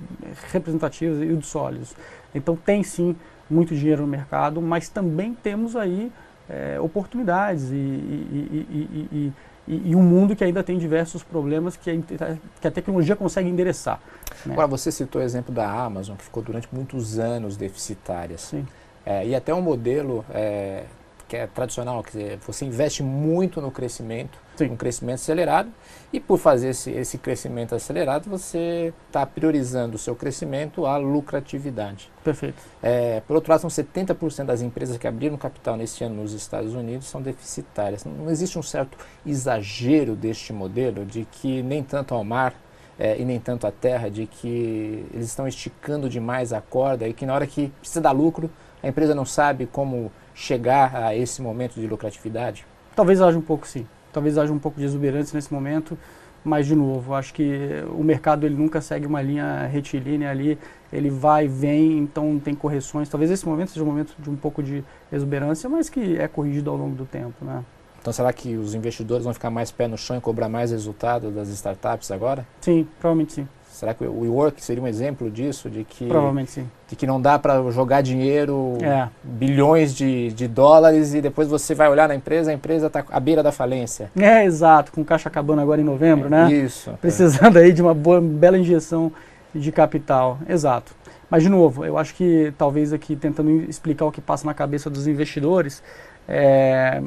Speaker 1: representativos, yields sólidos. Então, tem sim muito dinheiro no mercado, mas também temos aí é, oportunidades e, e, e, e, um mundo que ainda tem diversos problemas que a, que a tecnologia consegue endereçar.
Speaker 2: Né? Agora, você citou o exemplo da Amazon, que ficou durante muitos anos deficitária. Sim. É, e até um modelo é, que é tradicional, quer dizer, você investe muito no crescimento, Sim. um crescimento acelerado, e por fazer esse, esse crescimento acelerado, você está priorizando o seu crescimento à lucratividade.
Speaker 1: Perfeito.
Speaker 2: É, por outro lado, são 70% das empresas que abriram capital neste ano nos Estados Unidos são deficitárias. Não, não existe um certo exagero deste modelo de que nem tanto ao mar é, e nem tanto à terra, de que eles estão esticando demais a corda e que na hora que precisa dar lucro, a empresa não sabe como chegar a esse momento de lucratividade?
Speaker 1: Talvez haja um pouco sim. Talvez haja um pouco de exuberância nesse momento, mas de novo, acho que o mercado ele nunca segue uma linha retilínea ali, ele vai e vem, então tem correções. Talvez esse momento seja um momento de um pouco de exuberância, mas que é corrigido ao longo do tempo, né?
Speaker 2: Então será que os investidores vão ficar mais pé no chão e cobrar mais resultado das startups agora?
Speaker 1: Sim, provavelmente sim.
Speaker 2: Será que o WeWork seria um exemplo disso? De que,
Speaker 1: Provavelmente sim.
Speaker 2: De que não dá para jogar dinheiro, é. bilhões de, de dólares, e depois você vai olhar na empresa, a empresa está à beira da falência.
Speaker 1: É, exato, com caixa acabando agora em novembro, é, né?
Speaker 2: Isso.
Speaker 1: Precisando é. aí de uma boa, bela injeção de capital. Exato. Mas, de novo, eu acho que talvez aqui tentando explicar o que passa na cabeça dos investidores, é,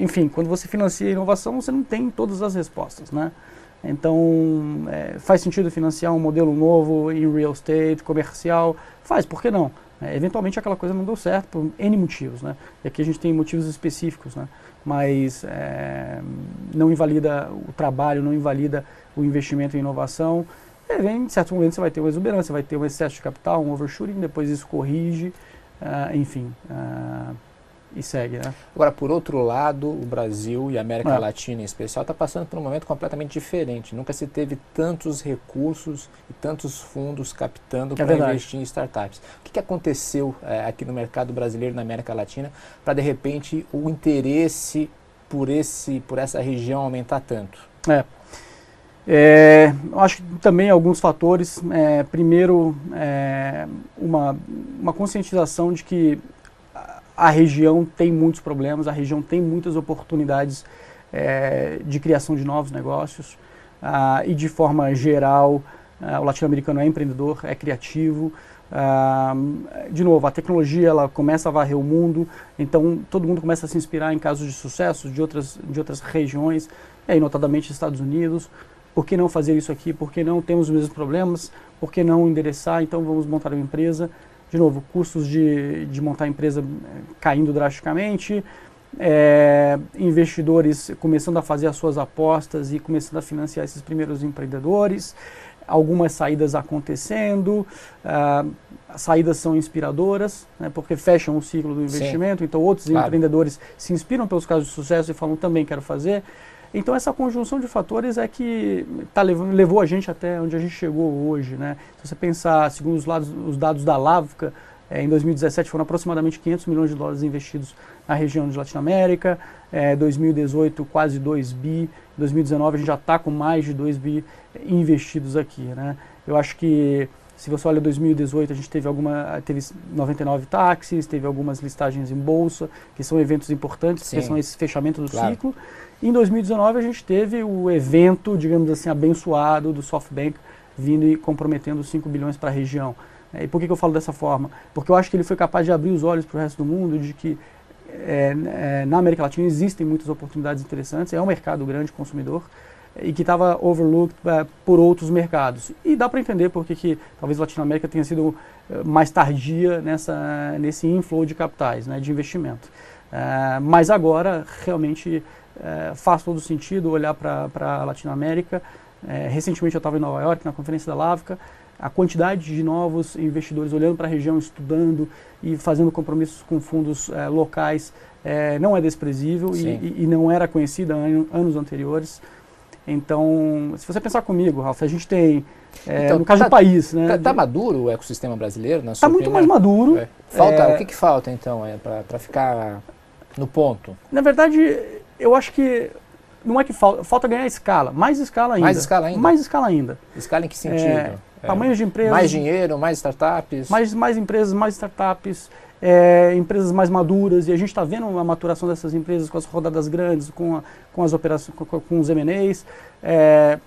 Speaker 1: enfim, quando você financia inovação, você não tem todas as respostas, né? Então, é, faz sentido financiar um modelo novo em real estate, comercial? Faz, por que não? É, eventualmente aquela coisa não deu certo por N motivos, né? E aqui a gente tem motivos específicos, né? Mas é, não invalida o trabalho, não invalida o investimento em inovação. É, vem, em certo momento você vai ter uma exuberância, vai ter um excesso de capital, um overshooting, depois isso corrige, uh, enfim. Uh, e segue, né?
Speaker 2: Agora, por outro lado, o Brasil e a América é. Latina em especial está passando por um momento completamente diferente. Nunca se teve tantos recursos e tantos fundos captando é para investir em startups. O que, que aconteceu é, aqui no mercado brasileiro na América Latina para, de repente, o interesse por, esse, por essa região aumentar tanto?
Speaker 1: É. É, eu acho que também alguns fatores. É, primeiro, é, uma, uma conscientização de que a região tem muitos problemas, a região tem muitas oportunidades é, de criação de novos negócios ah, e de forma geral ah, o latino-americano é empreendedor, é criativo. Ah, de novo, a tecnologia ela começa a varrer o mundo, então todo mundo começa a se inspirar em casos de sucesso de outras, de outras regiões, e aí, notadamente Estados Unidos. Por que não fazer isso aqui? Por que não temos os mesmos problemas? Por que não endereçar? Então vamos montar uma empresa de novo, custos de, de montar a empresa eh, caindo drasticamente, é, investidores começando a fazer as suas apostas e começando a financiar esses primeiros empreendedores, algumas saídas acontecendo, uh, as saídas são inspiradoras, né, porque fecham o ciclo do investimento, Sim, então outros claro. empreendedores se inspiram pelos casos de sucesso e falam também quero fazer. Então essa conjunção de fatores é que tá, levou, levou a gente até onde a gente chegou hoje. Né? Se você pensar, segundo os, lados, os dados da Lavca, é, em 2017 foram aproximadamente 500 milhões de dólares investidos na região de Latinoamérica, é, 2018 quase 2 bi, 2019 a gente já está com mais de 2 bi investidos aqui. Né? Eu acho que se você olha 2018, a gente teve alguma, teve 99 táxis, teve algumas listagens em bolsa, que são eventos importantes, Sim. que são esse fechamento do claro. ciclo. Em 2019 a gente teve o evento, digamos assim, abençoado do SoftBank vindo e comprometendo 5 bilhões para a região. É, e por que, que, eu falo dessa forma? Porque eu acho que ele foi capaz de abrir os olhos para o resto do mundo de que é, é, na América Latina existem muitas oportunidades interessantes, é um mercado grande consumidor e que estava overlooked é, por outros mercados. E dá para entender porque que talvez a Latinoamérica tenha sido é, mais tardia nessa, nesse inflow de capitais, né, de investimento. É, mas agora realmente faz todo sentido olhar para a Latinoamérica. recentemente eu estava em Nova York na conferência da LAVCA a quantidade de novos investidores olhando para a região, estudando e fazendo compromissos com fundos locais não é desprezível e, e, não era conhecida an anos anteriores. Então, se você pensar comigo, Ralf, a gente tem, é, então, no caso tá, do país...
Speaker 2: Está né, tá maduro o ecossistema brasileiro?
Speaker 1: Está muito mais maduro.
Speaker 2: É. Falta, o que, que falta, então, é, para ficar no ponto?
Speaker 1: Na verdade, eu acho que não é que falta, falta ganhar escala, mais escala ainda.
Speaker 2: Mais escala ainda?
Speaker 1: Mais escala ainda.
Speaker 2: Escala em que sentido?
Speaker 1: É, tamanhos de empresas.
Speaker 2: Mais dinheiro, mais startups.
Speaker 1: Mais, mais empresas, mais startups, é, empresas mais maduras. E a gente está vendo a maturação dessas empresas com as rodadas grandes, com, a, com as operações, com, com os M&As. É,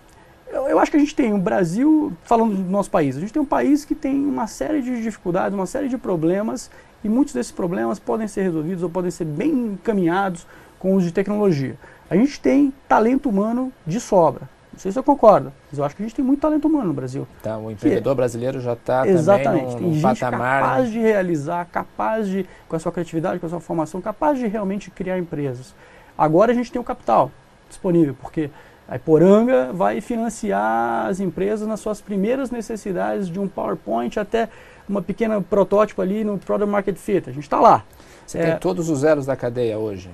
Speaker 1: eu, eu, acho que a gente tem o Brasil, falando do nosso país, a gente tem um país que tem uma série de dificuldades, uma série de problemas, e muitos desses problemas podem ser resolvidos ou podem ser bem encaminhados com o uso de tecnologia. A gente tem talento humano de sobra. Não sei se você concorda, mas eu acho que a gente tem muito talento humano no Brasil.
Speaker 2: Então, o empreendedor que, brasileiro já está
Speaker 1: Exatamente.
Speaker 2: também
Speaker 1: num, tem gente
Speaker 2: patamar...
Speaker 1: capaz de realizar, capaz de, com a sua criatividade, com a sua formação, capaz de realmente criar empresas. Agora a gente tem o capital disponível, porque a Iporanga vai financiar as empresas nas suas primeiras necessidades de um PowerPoint até uma pequena protótipo ali no Product Market Fit. A gente está lá.
Speaker 2: Você é, tem todos os zeros da cadeia hoje?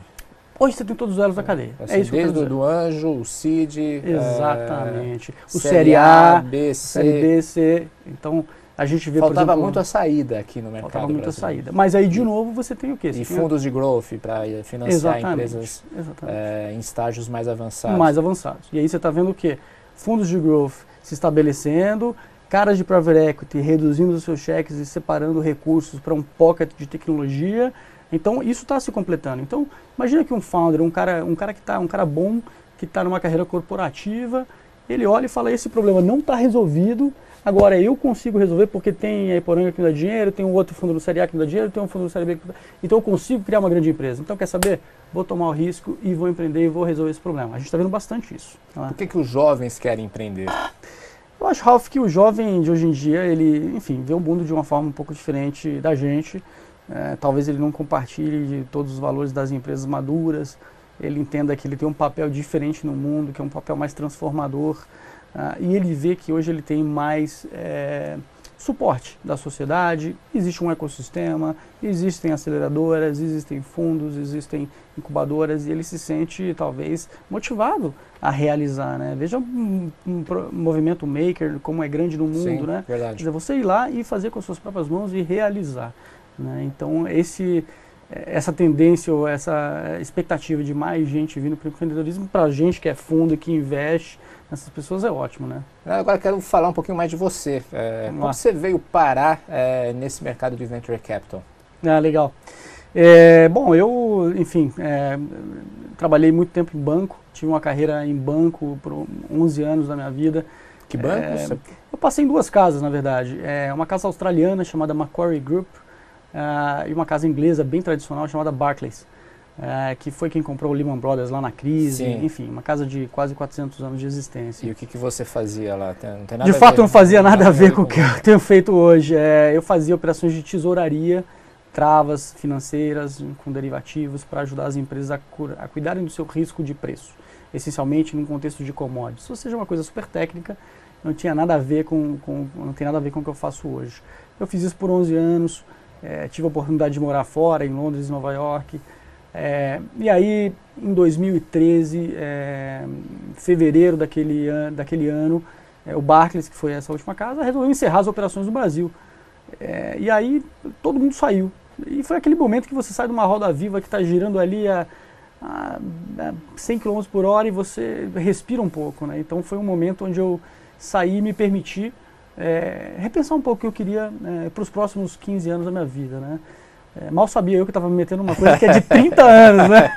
Speaker 1: Hoje você tem todos os elos da cadeia.
Speaker 2: Assim, é isso desde que eu do anjo, o CID.
Speaker 1: Exatamente. É, o Série A, B, C. Série B, C. Então, a gente vê,
Speaker 2: Faltava
Speaker 1: exemplo,
Speaker 2: muito a saída aqui no mercado
Speaker 1: Faltava muito a saída. Mas aí, de novo, você tem o quê? Você
Speaker 2: e fundos de growth para financiar exatamente, empresas exatamente. É, em estágios mais avançados.
Speaker 1: Mais avançados. E aí você está vendo o quê? Fundos de growth se estabelecendo, caras de private equity reduzindo os seus cheques e separando recursos para um pocket de tecnologia então isso está se completando. Então imagina que um founder, um cara, um cara que está, um cara bom que está numa carreira corporativa, ele olha e fala esse problema não está resolvido. Agora eu consigo resolver porque tem a Iporanga que me dá dinheiro, tem um outro fundo do Série A que me dá dinheiro, tem um fundo do Série B que me dá... Então eu consigo criar uma grande empresa. Então quer saber? Vou tomar o risco e vou empreender e vou resolver esse problema. A gente está vendo bastante isso.
Speaker 2: Tá? Por que, que os jovens querem empreender?
Speaker 1: Eu acho, Ralph, que o jovem de hoje em dia, ele, enfim, vê o mundo de uma forma um pouco diferente da gente. É, talvez ele não compartilhe de todos os valores das empresas maduras, ele entenda que ele tem um papel diferente no mundo, que é um papel mais transformador, uh, e ele vê que hoje ele tem mais é, suporte da sociedade, existe um ecossistema, existem aceleradoras, existem fundos, existem incubadoras, e ele se sente talvez motivado a realizar, né? Veja um, um, um movimento maker, como é grande no mundo, Sim,
Speaker 2: né? Verdade.
Speaker 1: Quer dizer, você ir lá e fazer com as suas próprias mãos e realizar. Né? Então, esse, essa tendência ou essa expectativa de mais gente vindo para o empreendedorismo, para a gente que é fundo e que investe nessas pessoas, é ótimo. Né?
Speaker 2: Agora quero falar um pouquinho mais de você. É, como você veio parar é, nesse mercado de venture capital?
Speaker 1: Ah, legal. É, bom, eu, enfim, é, trabalhei muito tempo em banco, tive uma carreira em banco por 11 anos da minha vida.
Speaker 2: Que banco?
Speaker 1: É, eu passei em duas casas, na verdade. É uma casa australiana chamada Macquarie Group, e uma casa inglesa bem tradicional chamada Barclays, uh, que foi quem comprou o Lehman Brothers lá na crise, Sim. enfim, uma casa de quase 400 anos de existência.
Speaker 2: E o que, que você fazia lá?
Speaker 1: Não tem nada de fato, ver, não fazia nada a ver com o que eu tenho feito hoje. É, eu fazia operações de tesouraria travas financeiras com derivativos para ajudar as empresas a, a, cuidarem do seu risco de preço, essencialmente num contexto de commodities. Ou seja, uma coisa super técnica, não tinha nada a ver com, com não tem nada a ver com o que eu faço hoje. Eu fiz isso por 11 anos, é, tive a oportunidade de morar fora, em Londres Nova York. É, e aí, em 2013, é, fevereiro daquele, an daquele ano, é, o Barclays, que foi essa última casa, resolveu encerrar as operações no Brasil. É, e aí, todo mundo saiu. E foi aquele momento que você sai de uma roda viva que está girando ali a, a, a 100 km por hora e você respira um pouco. Né? Então foi um momento onde eu saí e me permiti é, repensar um pouco o que eu queria é, para os próximos 15 anos da minha vida. Né? É, mal sabia eu que estava me metendo numa coisa que é de 30 anos, né?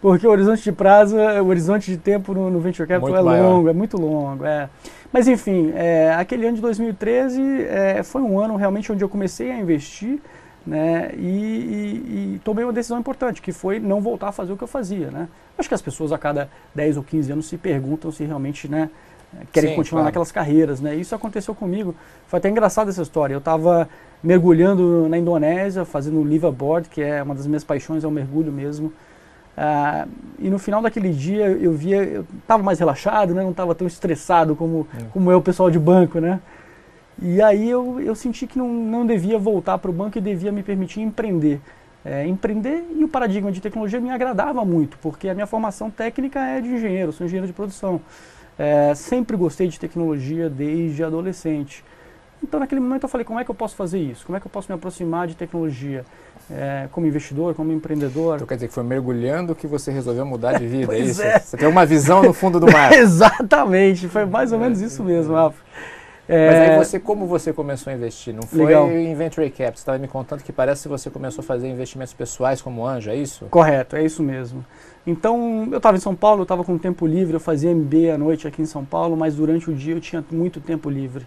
Speaker 1: Porque o horizonte de prazo, o horizonte de tempo no, no Venture Capital muito é maior. longo, é muito longo. É. Mas enfim, é, aquele ano de 2013 é, foi um ano realmente onde eu comecei a investir né, e, e, e, tomei uma decisão importante, que foi não voltar a fazer o que eu fazia. Né? Acho que as pessoas a cada 10 ou 15 anos se perguntam se realmente né, querem Sim, continuar claro. naquelas carreiras. Né? Isso aconteceu comigo. Foi até engraçado essa história. Eu estava mergulhando na Indonésia, fazendo liveaboard, que é uma das minhas paixões, é o mergulho mesmo. Ah, e no final daquele dia eu via, eu estava mais relaxado, né? não estava tão estressado como, é. como é o pessoal de banco, né? E aí eu, eu senti que não, não devia voltar para o banco e devia me permitir empreender. É, empreender e o paradigma de tecnologia me agradava muito, porque a minha formação técnica é de engenheiro, sou engenheiro de produção. É, sempre gostei de tecnologia desde adolescente. Então naquele momento eu falei, como é que eu posso fazer isso? Como é que eu posso me aproximar de tecnologia? É, como investidor, como empreendedor.
Speaker 2: Então quer dizer que foi mergulhando que você resolveu mudar de vida, é isso? É. Você tem uma visão no fundo do mar.
Speaker 1: Exatamente, foi mais ou menos isso mesmo, Rafa.
Speaker 2: É... Mas aí você, como você começou a investir? Não foi Legal. em Venture Cap? Você estava me contando que parece que você começou a fazer investimentos pessoais como anjo, é isso?
Speaker 1: Correto, é isso mesmo. Então, eu estava em São Paulo, eu estava com tempo livre, eu fazia MBA à noite aqui em São Paulo, mas durante o dia eu tinha muito tempo livre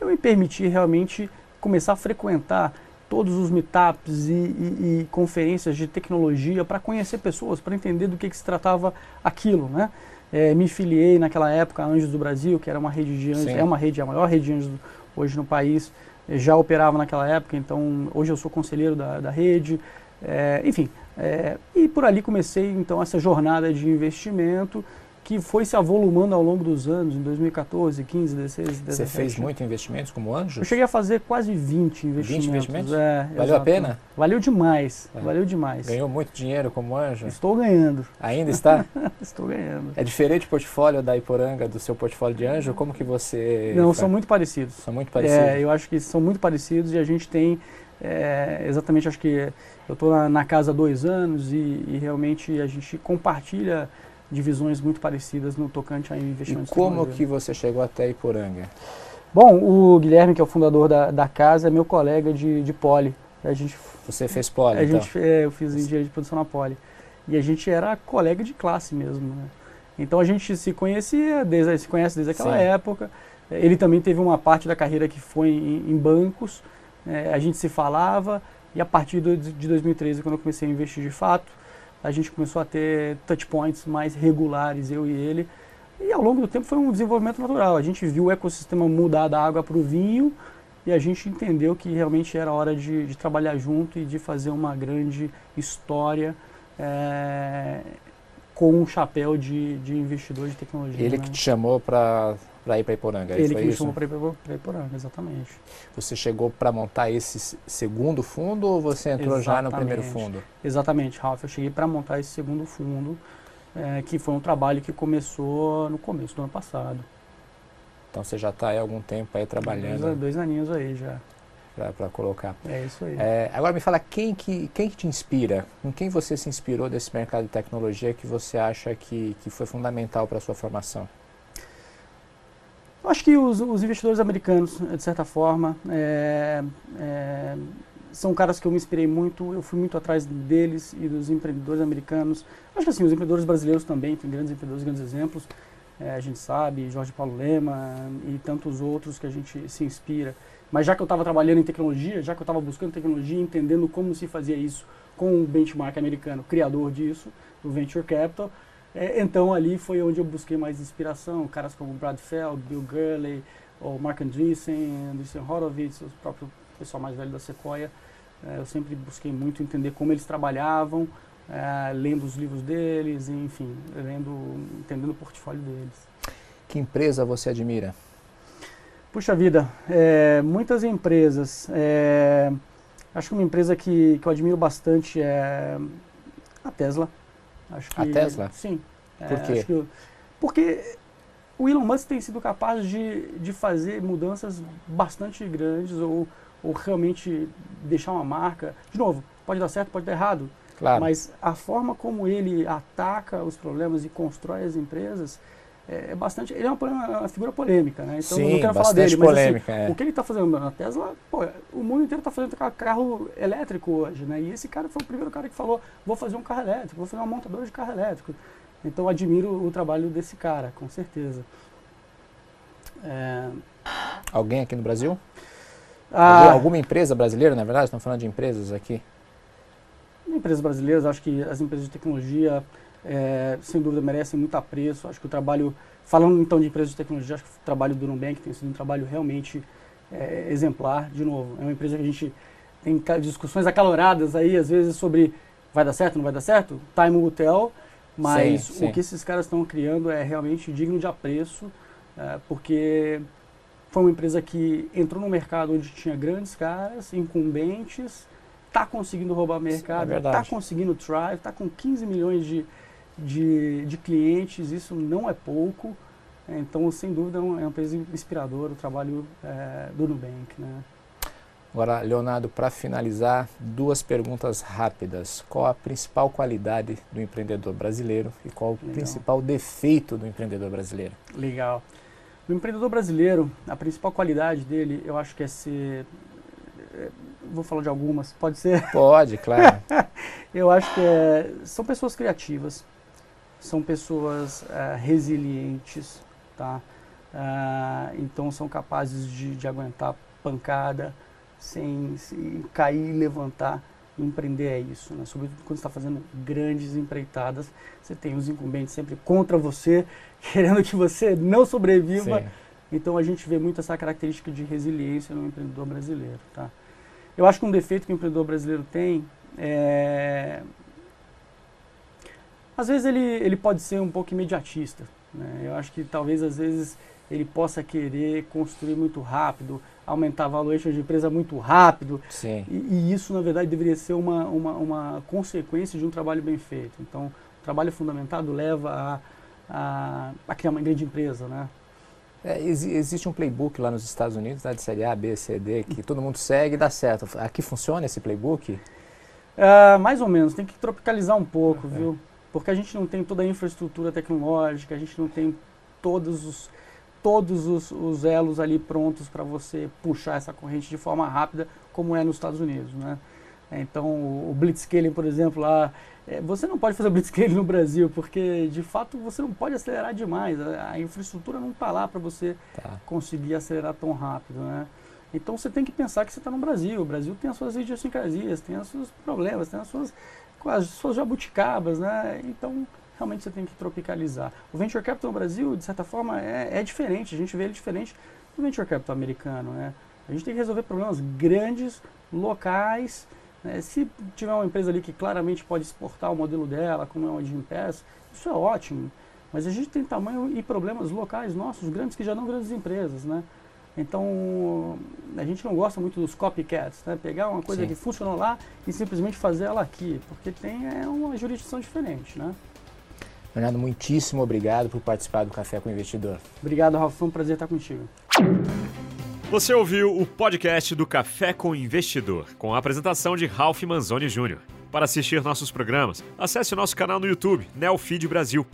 Speaker 1: eu me permiti realmente começar a frequentar todos os meetups e, e, e conferências de tecnologia para conhecer pessoas, para entender do que, que, se tratava aquilo, né? É, me filiei naquela época a Anjos do Brasil, que era uma rede de anjos, Sim. é uma rede, a maior rede de anjos hoje no país, já operava naquela época, então hoje eu sou conselheiro da, da rede, é, enfim, é, e por ali comecei então essa jornada de investimento que foi se avolumando ao longo dos anos, em 2014, 15, 16, 17.
Speaker 2: Você fez muitos investimentos como anjo?
Speaker 1: Eu cheguei a fazer quase 20 investimentos. 20 investimentos?
Speaker 2: É, Valeu exato. a pena?
Speaker 1: Valeu demais, é. valeu demais.
Speaker 2: Ganhou muito dinheiro como anjo?
Speaker 1: Estou ganhando.
Speaker 2: Ainda está?
Speaker 1: Estou ganhando.
Speaker 2: É diferente o portfólio da Iporanga do seu portfólio de anjo? Como que você...
Speaker 1: Não, faz? são muito parecidos.
Speaker 2: São muito parecidos?
Speaker 1: É, eu acho que são muito parecidos e a gente tem... É, exatamente, acho que eu estou na, na, casa há dois anos e, e realmente a gente compartilha divisões muito parecidas no tocante a investimentos.
Speaker 2: E como que você chegou até Iporanga?
Speaker 1: Bom, o Guilherme, que é o fundador da, da casa, é meu colega de, de poli. A gente,
Speaker 2: você fez poli,
Speaker 1: a
Speaker 2: então?
Speaker 1: gente, é, Eu fiz engenharia de produção na poli. E a gente era colega de classe mesmo. Né? Então a gente se conhecia, desde, se conhece desde aquela Sim. época. Ele também teve uma parte da carreira que foi em, em bancos. É, a gente se falava e a partir de 2013, quando eu comecei a investir de fato, a gente começou a ter touch points mais regulares, eu e ele. E ao longo do tempo foi um desenvolvimento natural. A gente viu o ecossistema mudar da água para o vinho e a gente entendeu que realmente era hora de, de trabalhar junto e de fazer uma grande história é, com um chapéu de, de investidor de tecnologia.
Speaker 2: Ele
Speaker 1: né?
Speaker 2: que te chamou para para ir para Iporanga.
Speaker 1: Ele que me chamou para ir para Iporanga, exatamente.
Speaker 2: Você chegou para montar esse segundo fundo ou você entrou exatamente. já no primeiro fundo?
Speaker 1: Exatamente, Ralf. Eu cheguei para montar esse segundo fundo, é, que foi um trabalho que começou no começo do ano passado.
Speaker 2: Então você já está há algum tempo aí trabalhando?
Speaker 1: Dois, dois aninhos aí já.
Speaker 2: Para colocar.
Speaker 1: É isso aí.
Speaker 2: É, agora me fala quem que, quem que te inspira? Com quem você se inspirou desse mercado de tecnologia que você acha que, que foi fundamental para a sua formação?
Speaker 1: Acho que os, os, investidores americanos, de certa forma, é, é, são caras que eu me inspirei muito, eu fui muito atrás deles e dos empreendedores americanos. Acho que assim, os empreendedores brasileiros também, tem grandes empreendedores, grandes exemplos. É, a gente sabe, Jorge Paulo Lema e tantos outros que a gente se inspira. Mas já que eu estava trabalhando em tecnologia, já que eu estava buscando tecnologia, entendendo como se fazia isso com o benchmark americano, criador disso, do Venture Capital, é, então ali foi onde eu busquei mais inspiração, caras como Brad Feld, Bill Gurley, o Mark Andreessen, Andreessen Horowitz, o próprio pessoal mais velho da Sequoia. É, eu sempre busquei muito entender como eles trabalhavam, é, lendo os livros deles, enfim, lendo, entendendo o portfólio deles.
Speaker 2: Que empresa você admira?
Speaker 1: Puxa vida, é, muitas empresas. É, acho que uma empresa que, que eu admiro bastante é a Tesla. Acho que,
Speaker 2: a Tesla?
Speaker 1: Sim.
Speaker 2: Por quê?
Speaker 1: Que, porque o Elon Musk tem sido capaz de, de fazer mudanças bastante grandes ou, ou realmente deixar uma marca. De novo, pode dar certo, pode dar errado.
Speaker 2: Claro.
Speaker 1: Mas a forma como ele ataca os problemas e constrói as empresas é, é bastante. Ele é uma, uma, figura polêmica, né? Então
Speaker 2: Sim,
Speaker 1: não quero falar dele,
Speaker 2: polêmica,
Speaker 1: mas assim,
Speaker 2: é.
Speaker 1: o que ele está fazendo na Tesla, pô, o mundo inteiro está fazendo carro elétrico hoje, né? E esse cara foi o primeiro cara que falou: vou fazer um carro elétrico, vou fazer uma montadora de carro elétrico. Então admiro o trabalho desse cara, com certeza.
Speaker 2: É... Alguém aqui no Brasil?
Speaker 1: Ah,
Speaker 2: Alguma empresa brasileira, na verdade? Estamos falando de empresas aqui.
Speaker 1: Empresas brasileiras, acho que as empresas de tecnologia, é, sem dúvida, merecem muito apreço. Acho que o trabalho, falando então de empresas de tecnologia, acho que o trabalho do Nubank tem sido um trabalho realmente é, exemplar. De novo, é uma empresa que a gente tem discussões acaloradas aí, às vezes, sobre vai dar certo, não vai dar certo? Time will tell, mas
Speaker 2: Sim, sim.
Speaker 1: o que esses caras estão criando é realmente digno de apreço, é, porque foi uma empresa que entrou no mercado onde tinha grandes caras, incumbentes, está conseguindo roubar mercado,
Speaker 2: É
Speaker 1: está
Speaker 2: verdade.
Speaker 1: conseguindo thrive, está com 15 milhões de, de, de clientes, isso não é pouco. Então, sem dúvida, é uma é uma empresa inspiradora o trabalho é, do Nubank. Né?
Speaker 2: Agora, Leonardo, para finalizar, duas perguntas rápidas. Qual a principal qualidade do empreendedor brasileiro e qual o
Speaker 1: Legal.
Speaker 2: principal defeito do empreendedor brasileiro?
Speaker 1: Legal. O empreendedor brasileiro, a principal qualidade dele, eu acho que é ser. é, Vou falar de algumas, pode ser?
Speaker 2: Pode, claro.
Speaker 1: Eu acho que é, são pessoas criativas, são pessoas é, resilientes, tá? Ah, então são capazes de, de aguentar pancada sem, sem cair e levantar. Empreender é isso, né? sobretudo quando está fazendo grandes empreitadas, você tem os incumbentes sempre contra você, querendo que você não sobreviva.
Speaker 2: Sim.
Speaker 1: Então a gente vê muito essa característica de resiliência no empreendedor brasileiro. Tá? Eu acho que um defeito que o empreendedor brasileiro tem é. Às vezes ele, ele pode ser um pouco imediatista. Né? Eu acho que talvez às vezes ele possa querer construir muito rápido, aumentar a valuation de empresa muito rápido.
Speaker 2: Sim.
Speaker 1: E, e isso, na verdade, deveria ser uma, uma, uma consequência de um trabalho bem feito. Então, o trabalho fundamentado leva a, a, a criar uma grande empresa. Né?
Speaker 2: É, exi- existe um playbook lá nos Estados Unidos, né, de série A, B, C, D, que todo mundo segue e dá certo. Aqui funciona esse playbook?
Speaker 1: Ah, mais ou menos, tem que tropicalizar um pouco, viu? Porque a gente não tem toda a infraestrutura tecnológica, a gente não tem todos os, todos os, os elos ali prontos para você puxar essa corrente de forma rápida, como é nos Estados Unidos, né? Então, o blitzscaling, por exemplo, lá, é, você não pode fazer blitzscaling no Brasil, porque de fato você não pode acelerar demais, a, a infraestrutura não está lá para você
Speaker 2: Tá.
Speaker 1: conseguir acelerar tão rápido, né? Então você tem que pensar que você está no Brasil. O Brasil tem as suas idiosincrasias, tem os seus problemas, tem as suas, com as suas jabuticabas, né? Então realmente você tem que tropicalizar. O venture capital no Brasil, de certa forma, é, é diferente. A gente vê ele diferente do venture capital americano, né? A gente tem que resolver problemas grandes, locais. né? Se tiver uma empresa ali que claramente pode exportar o modelo dela, como é uma de Pass, isso é ótimo. Mas a gente tem tamanho e problemas locais nossos, grandes, que já não grandes empresas, né? Então, a gente não gosta muito dos copycats, né? Pegar uma coisa
Speaker 2: Sim.
Speaker 1: que funcionou lá e simplesmente fazer ela aqui, porque tem é, uma jurisdição diferente, né?
Speaker 2: Leonardo, muitíssimo obrigado por participar do Café com o Investidor.
Speaker 1: Obrigado, Rafa, foi um prazer estar contigo.
Speaker 3: Você ouviu o podcast do Café com o Investidor, com a apresentação de Ralph Manzoni Jr. Para assistir nossos programas, acesse o nosso canal no YouTube, Neofeed Brasil.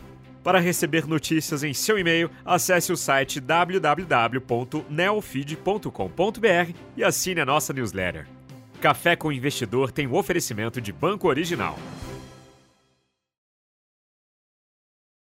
Speaker 3: Para receber notícias em seu e-mail, acesse o site www.neofeed.com.br e assine a nossa newsletter. Café com Investidor tem o oferecimento de Banco Original.